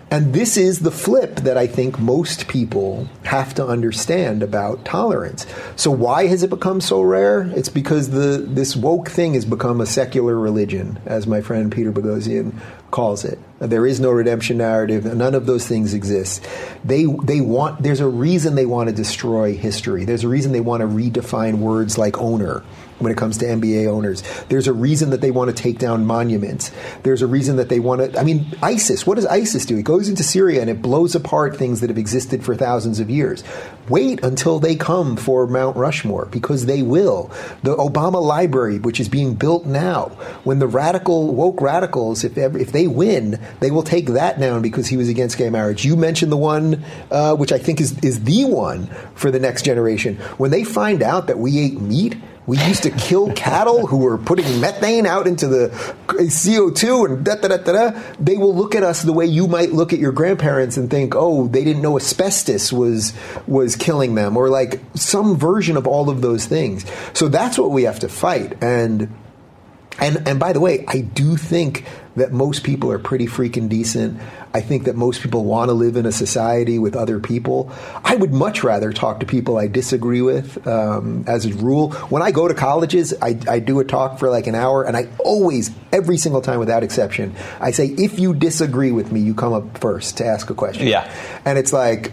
And this is the flip that I think most people have to understand about tolerance. So why has it become so rare? It's because the this woke thing has become a secular religion, as my friend Peter Boghossian calls it. There is no redemption narrative. None of those things exist. They they want. There's a reason they want to destroy history. There's a reason they want to redefine words like owner when it comes to NBA owners. There's a reason that they want to take down monuments. There's a reason that they want to. I mean, ISIS. What does ISIS do? It goes into Syria and it blows apart things that have existed for thousands of years. Wait until they come for Mount Rushmore because they will. The Obama Library, which is being built now, when the radical woke radicals, if ever, if they win, they will take that down because he was against gay marriage. You mentioned the one, uh, which I think is is the one for the next generation. When they find out that we ate meat. We used to kill cattle who were putting methane out into the CO2 and da da da da da. They will look at us the way you might look at your grandparents and think, oh, they didn't know asbestos was was killing them, or like some version of all of those things. So that's what we have to fight. And and and by the way, I do think that most people are pretty freaking decent. I think that most people want to live in a society with other people. I would much rather talk to people I disagree with. Um, as a rule, when I go to colleges, I, I do a talk for like an hour, and I always, every single time without exception, I say, if you disagree with me, you come up first to ask a question. Yeah. and it's like.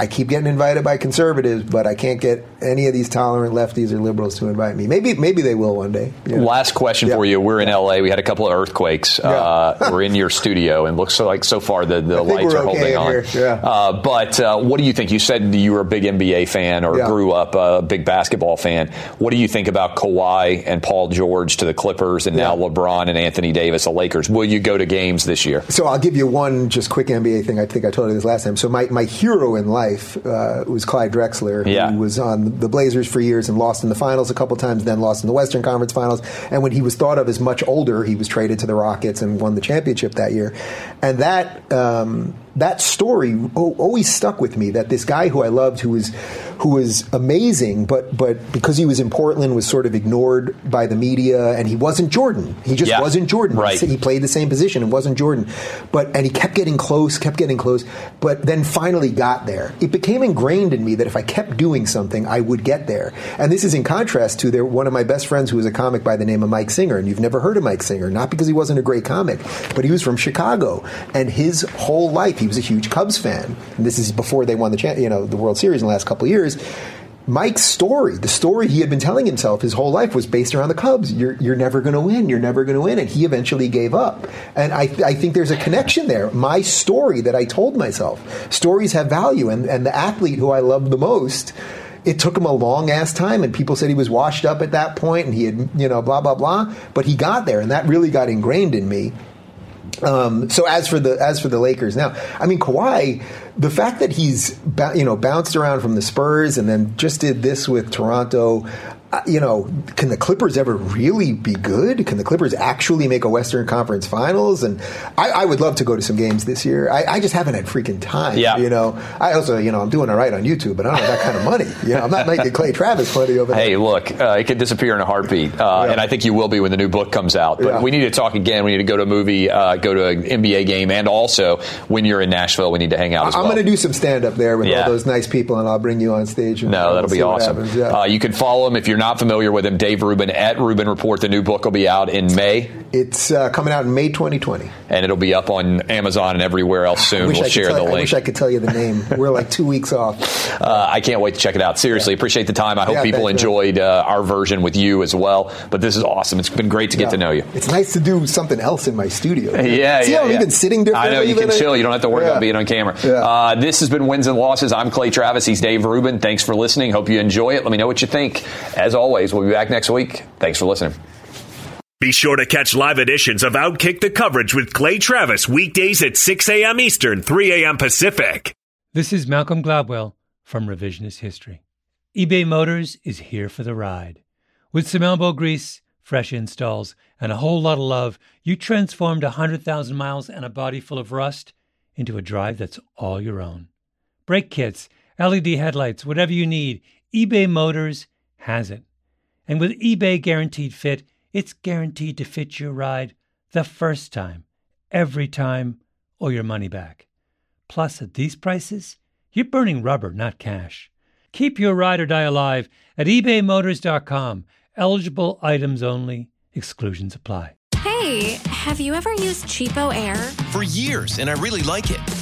I keep getting invited by conservatives, but I can't get any of these tolerant lefties or liberals to invite me. Maybe, maybe they will one day. you know. Last question Yeah. for you. We're in LA. We had a couple of earthquakes. Uh, we're in your studio, and looks like so far the, the lights we're okay holding on. yeah. Uh, but uh, what do you think? You said you were a big NBA fan or grew up a big basketball fan. What do you think about Kawhi and Paul George to the Clippers, and now LeBron and Anthony Davis, the Lakers? Will you go to games this year? So I'll give you one just quick NBA thing. I think I told you this last time. So my, my hero in life uh, was Clyde Drexler, Yeah. who was on the Blazers for years and lost in the finals a couple times, then lost in the Western Conference Finals. And when he was thought of as much older, he was traded to the Rockets and won the championship that year. And that um, that story always stuck with me. That this guy who I loved, who was who was amazing, but but because he was in Portland, was sort of ignored by the media, and he wasn't Jordan. He just Yeah. wasn't Jordan. Right. He played the same position and wasn't Jordan. But and he kept getting close, kept getting close, but then finally got there. It became ingrained in me that if I kept doing something, I would get there. And this is in contrast to there one of my best friends who was a comic by the name of Mike Singer, and you've never heard of Mike Singer, not because he wasn't a great comic, but he was from Chicago, and his whole life he was a huge Cubs fan. And this is before they won the you know the World Series in the last couple of years. Mike's story, the story he had been telling himself his whole life was based around the Cubs. You're, you're never going to win. You're never going to win. And he eventually gave up. And I, I think there's a connection there. My story that I told myself, stories have value. And, and the athlete who I loved the most, it took him a long ass time. And people said he was washed up at that point and he had, you know, blah, blah, blah. But he got there. And that really got ingrained in me. Um, so as for the as for the Lakers now, I mean Kawhi, the fact that he's you know bounced around from the Spurs and then just did this with Toronto, you know, can the Clippers ever really be good? Can the Clippers actually make a Western Conference Finals? And I, I would love to go to some games this year. I, I just haven't had freaking time. Yeah. you know. I also you know I'm doing all right on YouTube, but I don't have that kind of money. You know, I'm not making Clay Travis money over there. Hey, look, uh, it could disappear in a heartbeat, uh, Yeah. and I think you will be when the new book comes out. But Yeah. we need to talk again. We need to go to a movie, uh, go to an NBA game, and also when you're in Nashville, we need to hang out as I'm well. going to do some stand up there with Yeah. all those nice people, and I'll bring you on stage. And No, that'll be awesome. Uh, you can follow him if you're not familiar with him, Dave Rubin at Rubin Report. The new book will be out in May, It's uh, coming out in May 2020. and it'll be up on Amazon and everywhere else soon. We'll share the I link. I wish I could tell you the name. We're like two weeks off. Uh, I can't wait to check it out. Seriously, appreciate the time. I hope Yeah, people enjoyed uh, our version with you as well. But this is awesome. It's been great to get Yeah. to know you. It's nice to do something else in my studio. Yeah, See yeah, yeah. even sitting differently? I know you can chill. You don't have to worry Yeah. about being on camera. Yeah. Uh, this has been Wins and Losses. I'm Clay Travis. He's Dave Rubin. Thanks for listening. Hope you enjoy it. Let me know what you think. As always, we'll be back next week. Thanks for listening. Be sure to catch live editions of Outkick the coverage with Clay Travis weekdays at 6 a.m. Eastern, 3 a.m. Pacific. This is Malcolm Gladwell from Revisionist History. eBay Motors is here for the ride. With some elbow grease, fresh installs, and a whole lot of love, you transformed 100,000 miles and a body full of rust into a drive that's all your own. brake kits, LED headlights, whatever you need, eBay Motors has it. And with eBay Guaranteed Fit, it's guaranteed to fit your ride the first time, every time, or your money back. Plus, at these prices, you're burning rubber, not cash. Keep your ride or die alive at ebaymotors.com. Eligible items only, exclusions apply. Hey, have you ever used CheapOair? For years, and I really like it.